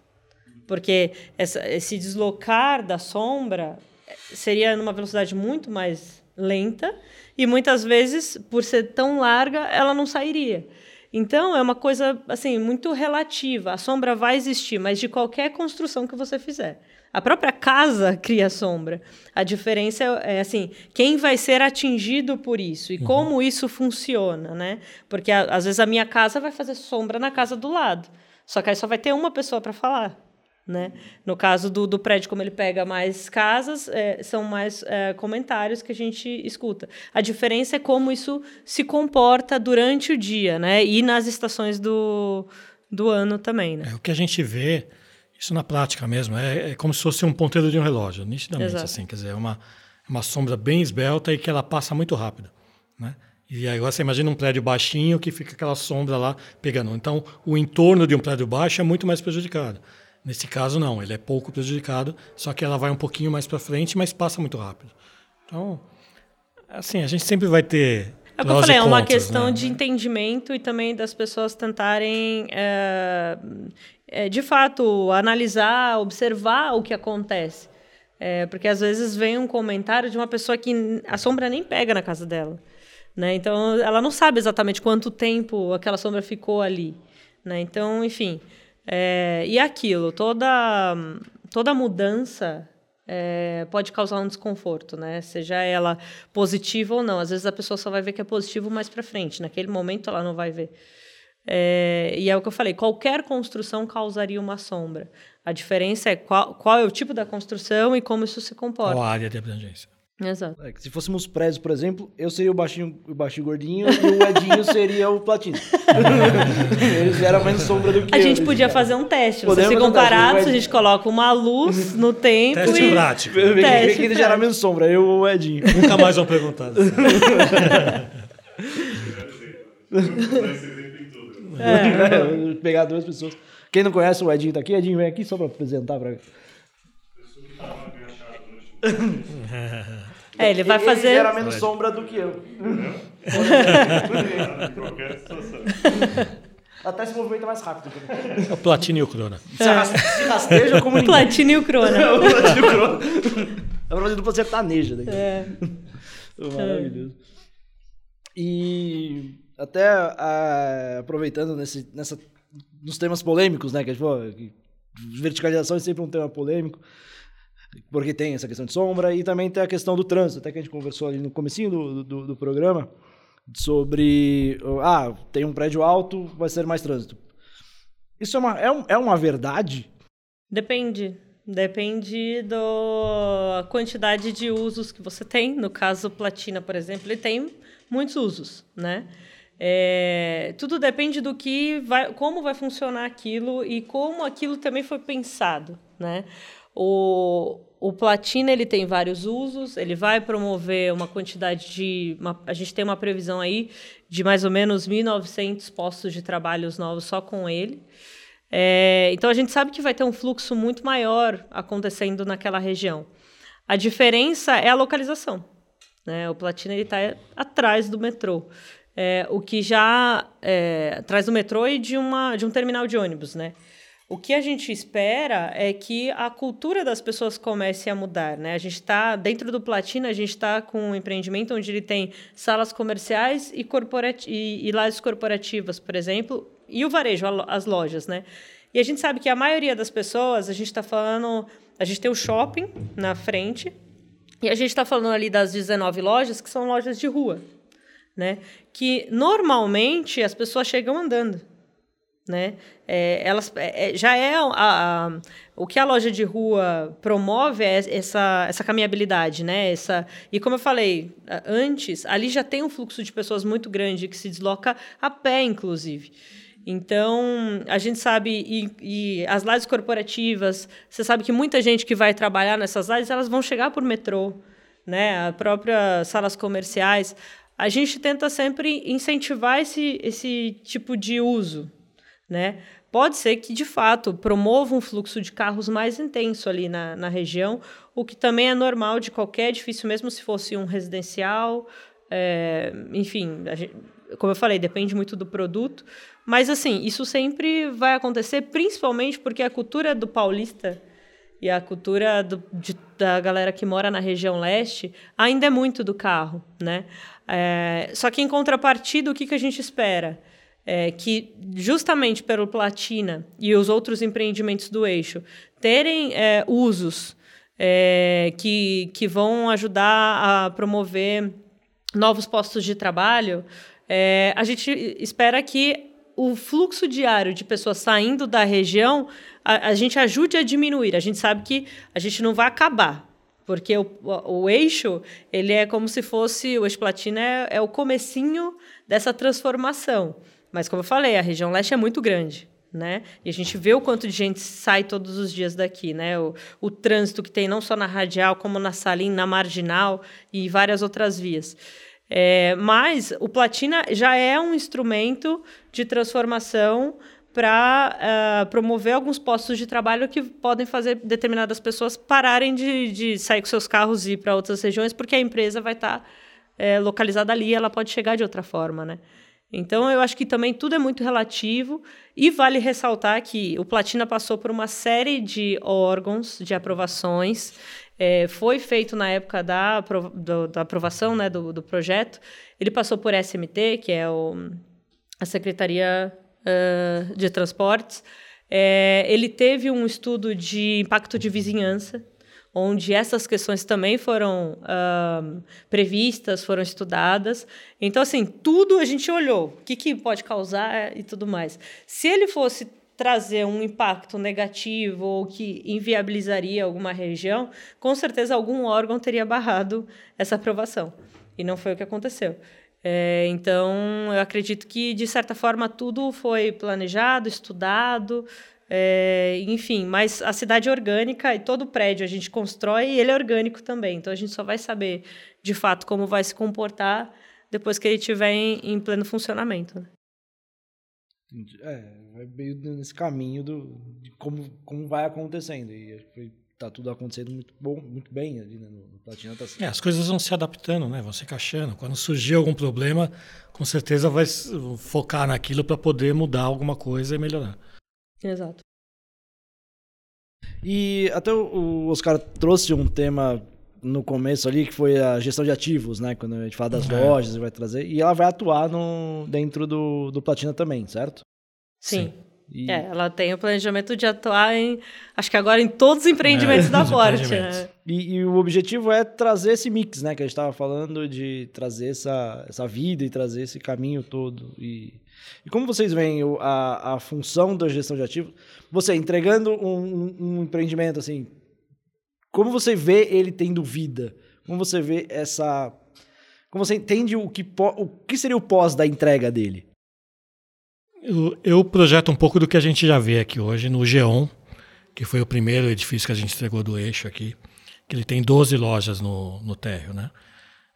[SPEAKER 2] Porque essa, esse deslocar da sombra eh, seria numa velocidade muito mais lenta e muitas vezes, por ser tão larga, ela não sairia. Então, é uma coisa assim muito relativa. A sombra vai existir, mas de qualquer construção que você fizer. A própria casa [LAUGHS] cria sombra. A diferença é, é, assim, quem vai ser atingido por isso e uhum. como isso funciona, né? Porque a, às vezes a minha casa vai fazer sombra na casa do lado. Só que aí só vai ter uma pessoa para falar. Né? No caso do, do prédio, como ele pega mais casas, é, são mais é, comentários que a gente escuta. A diferença é como isso se comporta durante o dia né? e nas estações do, do ano também. Né?
[SPEAKER 3] É, o que a gente vê isso na prática mesmo, é, é como se fosse um ponteiro de um relógio, nitidamente Exato. assim, quer dizer, é uma, uma sombra bem esbelta e que ela passa muito rápido. Né? E agora você imagina um prédio baixinho que fica aquela sombra lá pegando. Então, o entorno de um prédio baixo é muito mais prejudicado. Nesse caso, não, ele é pouco prejudicado, só que ela vai um pouquinho mais para frente, mas passa muito rápido. Então, assim, a gente sempre vai ter.
[SPEAKER 2] É o que eu falei, é uma questão né? de entendimento e também das pessoas tentarem, é, é, de fato, analisar, observar o que acontece. É, porque às vezes vem um comentário de uma pessoa que a sombra nem pega na casa dela. Né? Então, ela não sabe exatamente quanto tempo aquela sombra ficou ali. Né? Então, enfim. É, e aquilo, toda, toda mudança é, pode causar um desconforto, né? Seja ela positiva ou não. Às vezes a pessoa só vai ver que é positivo mais para frente. Naquele momento ela não vai ver. É, e é o que eu falei: qualquer construção causaria uma sombra. A diferença é qual, qual é o tipo da construção e como isso se comporta.
[SPEAKER 3] Qual a área de abrangência.
[SPEAKER 2] Exato.
[SPEAKER 1] É, se fôssemos prédios, por exemplo, eu seria o baixinho, o baixinho gordinho e o Edinho [LAUGHS] seria o platino. [LAUGHS] Eles eram menos sombra do que
[SPEAKER 2] A
[SPEAKER 1] eu,
[SPEAKER 2] gente podia fazer um teste. Vocês ficam parados, a gente coloca uma luz no tempo
[SPEAKER 3] teste
[SPEAKER 2] e...
[SPEAKER 3] prático.
[SPEAKER 1] Teste Quem gera menos sombra, eu ou o Edinho.
[SPEAKER 3] Nunca mais vão perguntar.
[SPEAKER 1] é. [LAUGHS] é. pegar duas pessoas. Quem não conhece o Edinho tá aqui, Edinho vem aqui só para apresentar para
[SPEAKER 2] É, ele vai fazer.
[SPEAKER 1] Ele era menos sombra do que eu.
[SPEAKER 4] qualquer [LAUGHS] situação.
[SPEAKER 1] Até se movimenta mais rápido.
[SPEAKER 3] É o Platino e o Crona.
[SPEAKER 1] Se, se rasteja como ninguém.
[SPEAKER 2] Platino e o Crona. [LAUGHS]
[SPEAKER 1] o Platino e o Crona. É pra dupla sertaneja daqui. É. Maravilhoso. E até uh, aproveitando nesse, nessa, nos temas polêmicos, né? Que, pô, verticalização é sempre um tema polêmico porque tem essa questão de sombra e também tem a questão do trânsito, até que a gente conversou ali no comecinho do, do, do programa, sobre, ah, tem um prédio alto, vai ser mais trânsito. Isso é uma, é, um, é uma verdade?
[SPEAKER 2] Depende. Depende da quantidade de usos que você tem. No caso, platina, por exemplo, ele tem muitos usos, né? É, tudo depende do que vai, como vai funcionar aquilo e como aquilo também foi pensado, né? O, o platina ele tem vários usos, ele vai promover uma quantidade de. Uma, a gente tem uma previsão aí de mais ou menos 1.900 postos de trabalho novos só com ele. É, então a gente sabe que vai ter um fluxo muito maior acontecendo naquela região. A diferença é a localização. Né? O platina está atrás do metrô. É, o que já é, atrás do metrô e de, uma, de um terminal de ônibus, né? O que a gente espera é que a cultura das pessoas comece a mudar, né? A gente está dentro do Platina, a gente está com um empreendimento onde ele tem salas comerciais e, corporat e, e lajes corporativas, por exemplo, e o varejo, as lojas, né? E a gente sabe que a maioria das pessoas, a gente está falando, a gente tem o shopping na frente e a gente está falando ali das 19 lojas que são lojas de rua, né? Que normalmente as pessoas chegam andando né? É, elas é, é, já é a, a, o que a loja de rua promove é essa essa caminhabilidade, né? Essa e como eu falei antes, ali já tem um fluxo de pessoas muito grande que se desloca a pé, inclusive. Então, a gente sabe, e, e as lajes corporativas, você sabe que muita gente que vai trabalhar nessas lajes, elas vão chegar por metrô, né? As próprias salas comerciais. A gente tenta sempre incentivar esse, esse tipo de uso, né? Pode ser que, de fato, promova um fluxo de carros mais intenso ali na, na região, o que também é normal de qualquer edifício, mesmo se fosse um residencial. É, enfim, gente, como eu falei, depende muito do produto. Mas, assim, isso sempre vai acontecer, principalmente porque a cultura do paulista e a cultura do, de, da galera que mora na região leste ainda é muito do carro, né? É, só que, em contrapartida, o que, que a gente espera? É, que justamente pelo Platina e os outros empreendimentos do eixo terem é, usos é, que, que vão ajudar a promover novos postos de trabalho, é, a gente espera que o fluxo diário de pessoas saindo da região a, a, gente ajude a diminuir. A gente sabe que a gente não vai acabar, porque o, o, o eixo ele é como se fosse o eixo platina é, é o comecinho dessa transformação. Mas, como eu falei, a região leste é muito grande. né? E a gente vê o quanto de gente sai todos os dias daqui, né? O, o trânsito que tem não só na radial, como na Salim, na marginal e várias outras vias. É, mas o platina já é um instrumento de transformação para uh, é, promover alguns postos de trabalho que podem fazer determinadas pessoas pararem de, de sair com seus carros e ir para outras regiões, porque a empresa vai estar tá, é, localizada ali, ela pode chegar de outra forma, né? Então, eu acho que também tudo é muito relativo e vale ressaltar que o Platina passou por uma série de órgãos de aprovações. É, foi feito na época da, do, da aprovação né, do, do, projeto. Ele passou por SMT, que é o, a Secretaria uh, de Transportes. É, ele teve um estudo de impacto de vizinhança, onde essas questões também foram uh, previstas, foram estudadas. Então, assim, tudo a gente olhou, o que, que pode causar e tudo mais. Se ele fosse trazer um impacto negativo ou que inviabilizaria alguma região, com certeza algum órgão teria barrado essa aprovação. E não foi o que aconteceu. É, então, eu acredito que, de certa forma, tudo foi planejado, estudado, é, enfim, mas a cidade é orgânica e todo prédio a gente constrói e ele é orgânico também. Então a gente só vai saber de fato como vai se comportar depois que ele estiver em, em, pleno funcionamento. Né?
[SPEAKER 1] É, vai meio nesse caminho do, de como, como vai acontecendo. E está tudo acontecendo muito bom, muito bem ali né, no, no Platina. Tá...
[SPEAKER 3] É, as coisas vão se adaptando, né? vão se encaixando. Quando surgir algum problema, com certeza vai focar naquilo para poder mudar alguma coisa e melhorar.
[SPEAKER 2] Exato.
[SPEAKER 1] E até o Oscar trouxe um tema no começo ali, que foi a gestão de ativos, né? Quando a gente fala das é. lojas, vai trazer. E ela vai atuar no, dentro do, do Platina também, certo?
[SPEAKER 2] Sim. Sim. E... É, ela tem o planejamento de atuar em, acho que agora em todos os empreendimentos é, da Forte. Né?
[SPEAKER 1] E, e, o objetivo é trazer esse mix, né? Que a gente estava falando, de trazer essa, essa vida e trazer esse caminho todo. E, e como vocês veem a, a função da gestão de ativos? Você entregando um, um empreendimento assim, como você vê ele tendo vida? Como você vê essa. Como você entende o que, o que seria o pós da entrega dele?
[SPEAKER 3] Eu, eu projeto um pouco do que a gente já vê aqui hoje no Geon, que foi o primeiro edifício que a gente entregou do eixo aqui, que ele tem 12 lojas no, no térreo, né?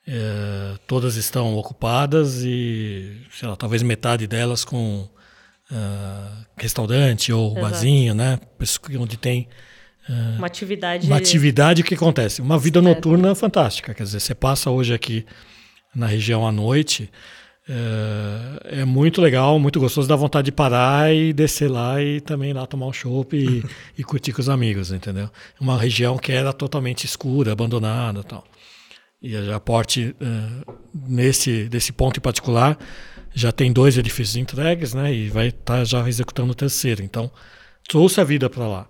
[SPEAKER 3] É, todas estão ocupadas e, sei lá, talvez metade delas com uh, restaurante ou Exato. barzinho, né? Onde tem
[SPEAKER 2] uh, uma atividade.
[SPEAKER 3] Uma atividade, que acontece? Uma vida certo. noturna fantástica. Quer dizer, você passa hoje aqui na região à noite, é, é, muito legal, muito gostoso, dá vontade de parar e descer lá e também lá tomar um chopp e, [LAUGHS] e curtir com os amigos, entendeu? Uma região que era totalmente escura, abandonada tal. E a Porte, uh, nesse desse ponto em particular, já tem dois edifícios entregues, né? E vai estar tá já executando o terceiro. Então, trouxe a vida para lá.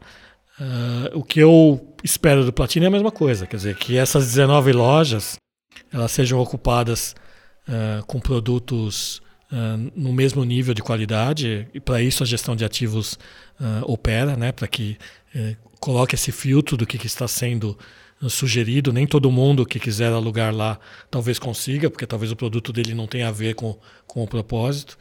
[SPEAKER 3] Uh, o que eu espero do Platina é a mesma coisa, quer dizer, que essas 19 lojas elas sejam ocupadas uh, com produtos uh, no mesmo nível de qualidade, e para isso a gestão de ativos opera, né, para que eh, coloque esse filtro do que, que está sendo sugerido. Nem todo mundo que quiser alugar lá talvez consiga, porque talvez o produto dele não tenha a ver com, com o propósito.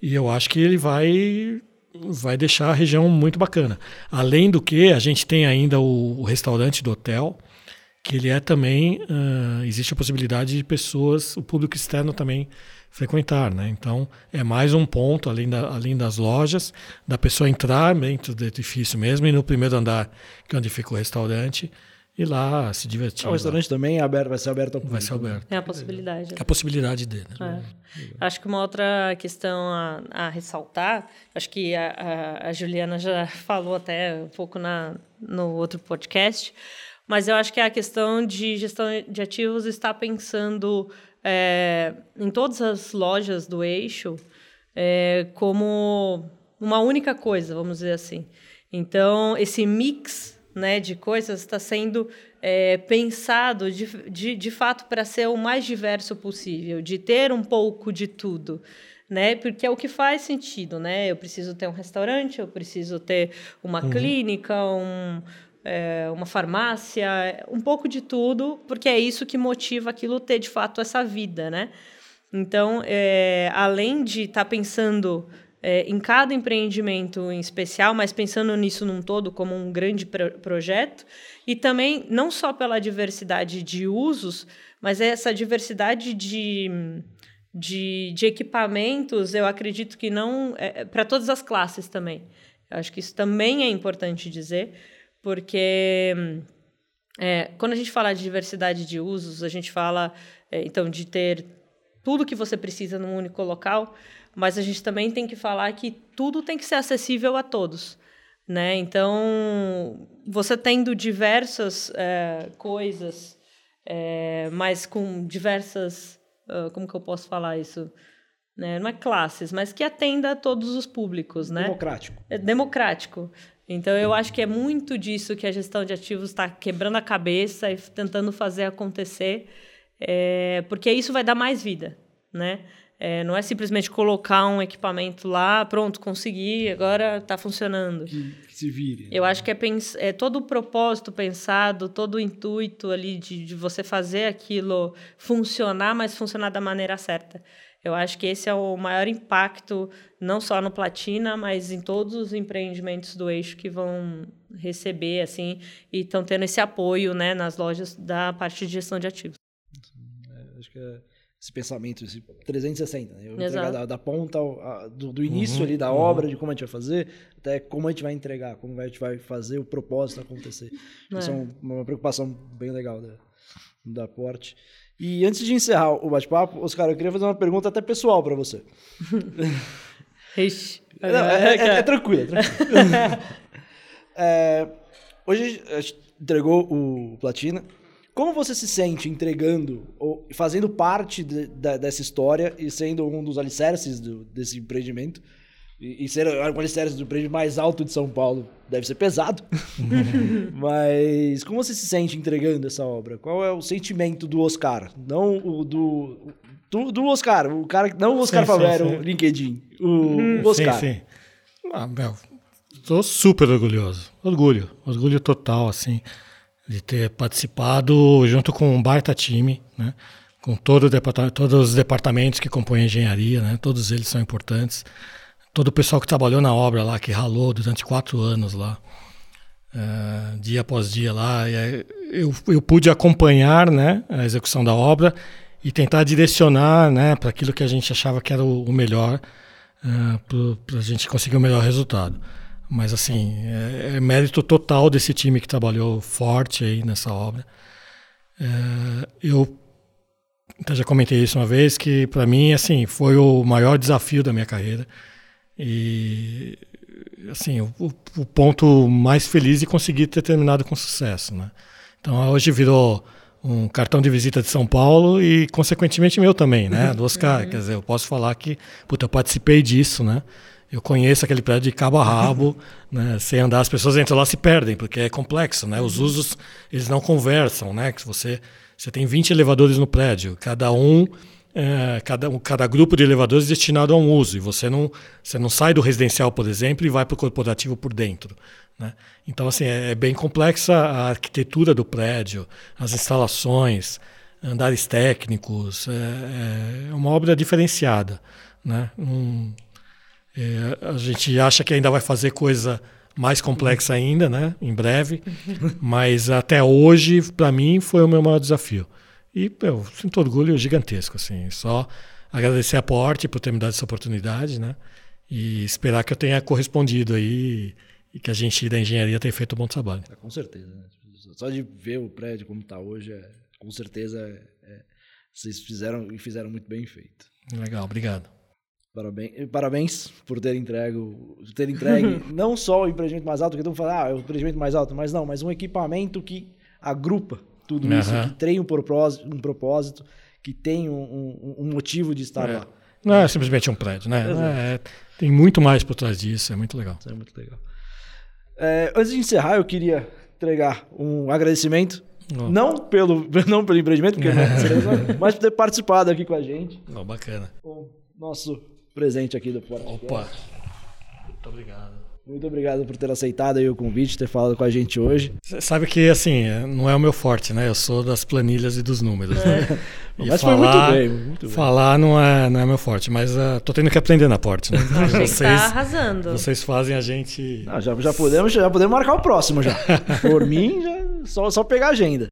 [SPEAKER 3] E eu acho que ele vai vai deixar a região muito bacana. Além do que, a gente tem ainda o, o restaurante do hotel, que ele é também uh, existe a possibilidade de pessoas, o público externo também frequentar, né? Então é mais um ponto além, da, além das lojas, da pessoa entrar dentro do edifício mesmo e no primeiro andar, que é onde fica o restaurante, e lá se divertir.
[SPEAKER 1] O restaurante lá. também é aberto, vai ser aberto ao
[SPEAKER 3] público. Vai ser aberto.
[SPEAKER 2] É a possibilidade.
[SPEAKER 3] É a possibilidade dele.
[SPEAKER 2] Né? É. Acho que uma outra questão a, a ressaltar, acho que a, a, a, Juliana já [LAUGHS] falou até um pouco na, no outro podcast, mas eu acho que a questão de gestão de ativos está pensando é, em todas as lojas do eixo é, como uma única coisa, vamos dizer assim. Então, esse mix né, de coisas está sendo é, pensado de, de, de fato para ser o mais diverso possível, de ter um pouco de tudo. Né? Porque é o que faz sentido, né? Eu preciso ter um restaurante, eu preciso ter uma uhum. clínica, um, é, uma farmácia, um pouco de tudo, porque é isso que motiva aquilo ter de fato essa vida, né? Então, é, além de estar tá pensando é, em cada empreendimento em especial, mas pensando nisso num todo como um grande pro projeto, e também não só pela diversidade de usos, mas essa diversidade de, de, de equipamentos, eu acredito que não. É, é para todas as classes também. Eu acho que isso também é importante dizer, porque é, quando a gente fala de diversidade de usos, a gente fala é, então de ter tudo que você precisa num único local, mas a gente também tem que falar que tudo tem que ser acessível a todos. Né? Então, você tendo diversas é, coisas, é, mas com diversas. Uh, como que eu posso falar isso? Né? Não é classes, mas que atenda a todos os públicos. Né?
[SPEAKER 1] Democrático.
[SPEAKER 2] É democrático. Então, eu acho que é muito disso que a gestão de ativos está quebrando a cabeça e tentando fazer acontecer, é, porque isso vai dar mais vida, né? É, não é simplesmente colocar um equipamento lá, pronto, consegui, agora está funcionando.
[SPEAKER 1] Que, que, se vire.
[SPEAKER 2] Eu acho que é, é todo o propósito pensado, todo o intuito ali de, de você fazer aquilo funcionar, mas funcionar da maneira certa. Eu acho que esse é o maior impacto, não só no Platina, mas em todos os empreendimentos do eixo que vão receber, assim, e estão tendo esse apoio, né, nas lojas da parte de gestão de ativos.
[SPEAKER 1] É, acho que é esse pensamento, esse 360, né? Eu entregar da, da, ponta ao, a, do, do, início uhum, ali da uhum. obra, de como a gente vai fazer, até como a gente vai entregar, como a gente vai fazer o propósito acontecer. É. Isso é um, uma preocupação bem legal da, da Porte. E antes de encerrar o bate-papo, Oscar, eu queria fazer uma pergunta até pessoal para você. [LAUGHS]
[SPEAKER 2] Ixi.
[SPEAKER 1] Não, é, é, é, tranquilo. É tranquilo. [LAUGHS] É, hoje a gente entregou o Platina. Como você se sente entregando ou fazendo parte de, de, dessa história e sendo um dos alicerces do, desse empreendimento? E, e ser o alicerce do prédio mais alto de São Paulo deve ser pesado. [LAUGHS] Mas como você se sente entregando essa obra? Qual é o sentimento do Oscar? Não o do. Do, do Oscar, o cara não o Oscar Favero, o LinkedIn. O, hum. o Oscar. Sim, sim.
[SPEAKER 3] Ah, meu, tô super orgulhoso. Orgulho. Orgulho total, assim, de ter participado junto com um baita time, né? Com todo todos os departamentos que compõem a engenharia, né? Todos eles são importantes todo o pessoal que trabalhou na obra lá, que ralou durante quatro anos lá, uh, dia após dia lá, eu, eu pude acompanhar né, a execução da obra e tentar direcionar né, para aquilo que a gente achava que era o, o melhor, uh, para a gente conseguir o melhor resultado. Mas assim, é, é, mérito total desse time que trabalhou forte aí nessa obra. Uh, eu então já comentei isso uma vez que para mim assim foi o maior desafio da minha carreira e assim, o, o, ponto mais feliz de conseguir ter terminado com sucesso, né? Então hoje virou um cartão de visita de São Paulo e consequentemente meu também, né? Do Oscar, uhum. quer dizer, eu posso falar que, puta, eu participei disso, né? Eu conheço aquele prédio de cabo a rabo, né? Sem andar, as pessoas entram lá se perdem, porque é complexo, né? Os uhum. usos, eles não conversam, né? Que você, você tem 20 elevadores no prédio, cada um é, cada, cada grupo de elevadores destinado a um uso. E você não, você não sai do residencial, por exemplo, e vai para o corporativo por dentro. Né? Então, assim, é, é, bem complexa a arquitetura do prédio, as instalações, andares técnicos. É, é uma obra diferenciada. Né? Um, é, a gente acha que ainda vai fazer coisa mais complexa ainda, né? em breve, [LAUGHS] mas até hoje, para mim, foi o meu maior desafio. E eu sinto orgulho gigantesco, assim. Só agradecer a Porte por ter me dado essa oportunidade, né? E esperar que eu tenha correspondido aí e que a gente da engenharia tenha feito um bom trabalho.
[SPEAKER 1] É, com certeza. Né? Só de ver o prédio como está hoje, é, com certeza é, vocês fizeram e fizeram muito bem feito.
[SPEAKER 3] Legal, obrigado.
[SPEAKER 1] Parabéns, parabéns por ter entregue, ter entregue [LAUGHS] não só o empreendimento mais alto, que todo mundo fala, ah, é o empreendimento mais alto, mas não, mas um equipamento que agrupa tudo uhum. isso, que tem um propósito, um propósito que tem um, um, um motivo de estar
[SPEAKER 3] é.
[SPEAKER 1] lá.
[SPEAKER 3] Não é simplesmente um prédio, né? É, tem muito mais por trás disso, é muito legal.
[SPEAKER 1] Isso é muito legal. É, antes de encerrar, eu queria entregar um agradecimento. Oh. Não, pelo, [LAUGHS] não pelo empreendimento, porque não, [LAUGHS] mas por ter participado aqui com a gente.
[SPEAKER 3] Oh, bacana.
[SPEAKER 1] O nosso presente aqui do
[SPEAKER 3] Porta. Opa! Muito obrigado.
[SPEAKER 1] Muito obrigado por ter aceitado aí o convite, ter falado com a gente hoje.
[SPEAKER 3] Você sabe que, assim, não é o meu forte, né? Eu sou das planilhas e dos números, né? [LAUGHS]
[SPEAKER 1] Mas falar, foi muito bem, muito bem.
[SPEAKER 3] Falar não é, não é meu forte, mas uh, tô tendo que aprender na porte, né? [LAUGHS]
[SPEAKER 2] Achei vocês, tá arrasando.
[SPEAKER 3] Vocês fazem a gente...
[SPEAKER 1] Não, já, já, podemos, já podemos marcar o próximo já. [LAUGHS] Por mim, já, só, só pegar a agenda.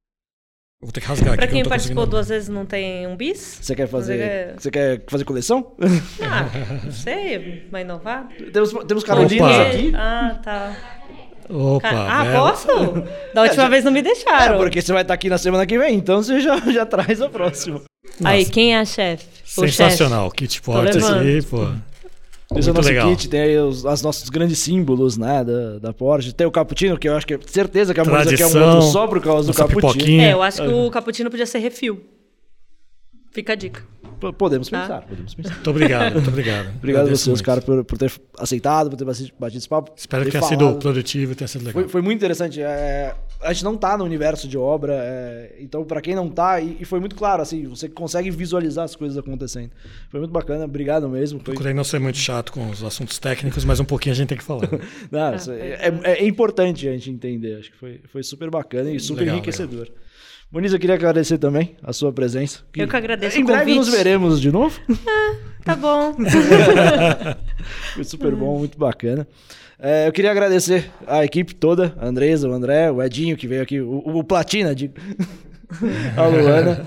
[SPEAKER 3] Vou ter que rasgar
[SPEAKER 2] pra
[SPEAKER 3] aqui.
[SPEAKER 2] quem participou duas vezes não tem um bis?
[SPEAKER 1] Você quer fazer. Você quer fazer coleção?
[SPEAKER 2] Ah, não sei, vai inovar.
[SPEAKER 1] Temos, temos Carolinas aqui.
[SPEAKER 2] Ah, tá.
[SPEAKER 3] Opa,
[SPEAKER 2] ah, bela. posso? Da última é, vez não me deixaram.
[SPEAKER 1] É, porque você vai estar aqui na semana que vem, então você já, já traz a próxima.
[SPEAKER 2] Nossa. Aí, quem é a chefe?
[SPEAKER 3] Sensacional, chef. kit porta aqui, pô.
[SPEAKER 1] Esse é o nosso legal. kit, tem aí os, os, nossos grandes símbolos, né, da, da Porsche. Tem o cappuccino, que eu acho que é certeza que a Marisa quer um outro só por causa do cappuccino.
[SPEAKER 2] É, eu acho que o cappuccino podia ser refil. Fica a dica.
[SPEAKER 1] Podemos tá? pensar, podemos pensar.
[SPEAKER 3] Muito obrigado, muito obrigado. [LAUGHS]
[SPEAKER 1] obrigado a vocês, cara, por, por ter aceitado, por ter batido esse papo.
[SPEAKER 3] Espero que tenha sido produtivo e tenha sido legal.
[SPEAKER 1] Foi, foi muito interessante. É, a gente não tá no universo de obra, é, então para quem não tá, e, e, foi muito claro, assim, você consegue visualizar as coisas acontecendo. Foi muito bacana, obrigado mesmo. Foi...
[SPEAKER 3] Procurei não ser muito chato com os assuntos técnicos, mas um pouquinho a gente tem que falar. [LAUGHS]
[SPEAKER 1] não, ah, é, é, é, importante a gente entender, acho que foi, foi super bacana e super legal, enriquecedor. Legal. Moniz, eu queria agradecer também a sua presença.
[SPEAKER 2] Eu que agradeço
[SPEAKER 1] Em breve nos veremos de novo.
[SPEAKER 2] Ah, tá bom. [LAUGHS]
[SPEAKER 1] Foi super bom, muito bacana. É, eu queria agradecer a equipe toda, a Andresa, o André, o Edinho, que veio aqui, o, o Platina, digo. [LAUGHS] a Luana.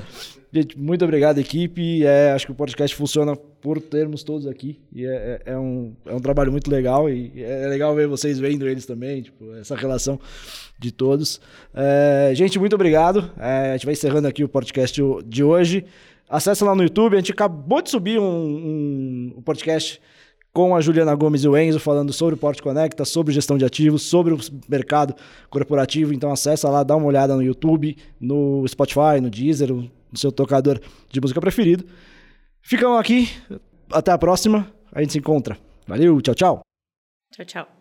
[SPEAKER 1] Gente, muito obrigado, equipe. É, acho que o podcast funciona por termos todos aqui. E é, é, é um, é um trabalho muito legal. E é legal ver vocês vendo eles também, tipo, essa relação de todos. É, gente, muito obrigado. É, a gente vai encerrando aqui o podcast de hoje. Acesse lá no YouTube. A gente acabou de subir um, um, um podcast com a Juliana Gomes e o Enzo falando sobre o Porte Conecta, sobre gestão de ativos, sobre o mercado corporativo. Então acessa lá, dá uma olhada no YouTube, no Spotify, no Deezer, no seu tocador de música preferido. Ficam aqui, até a próxima, a gente se encontra. Valeu, tchau, tchau.
[SPEAKER 2] Tchau, tchau.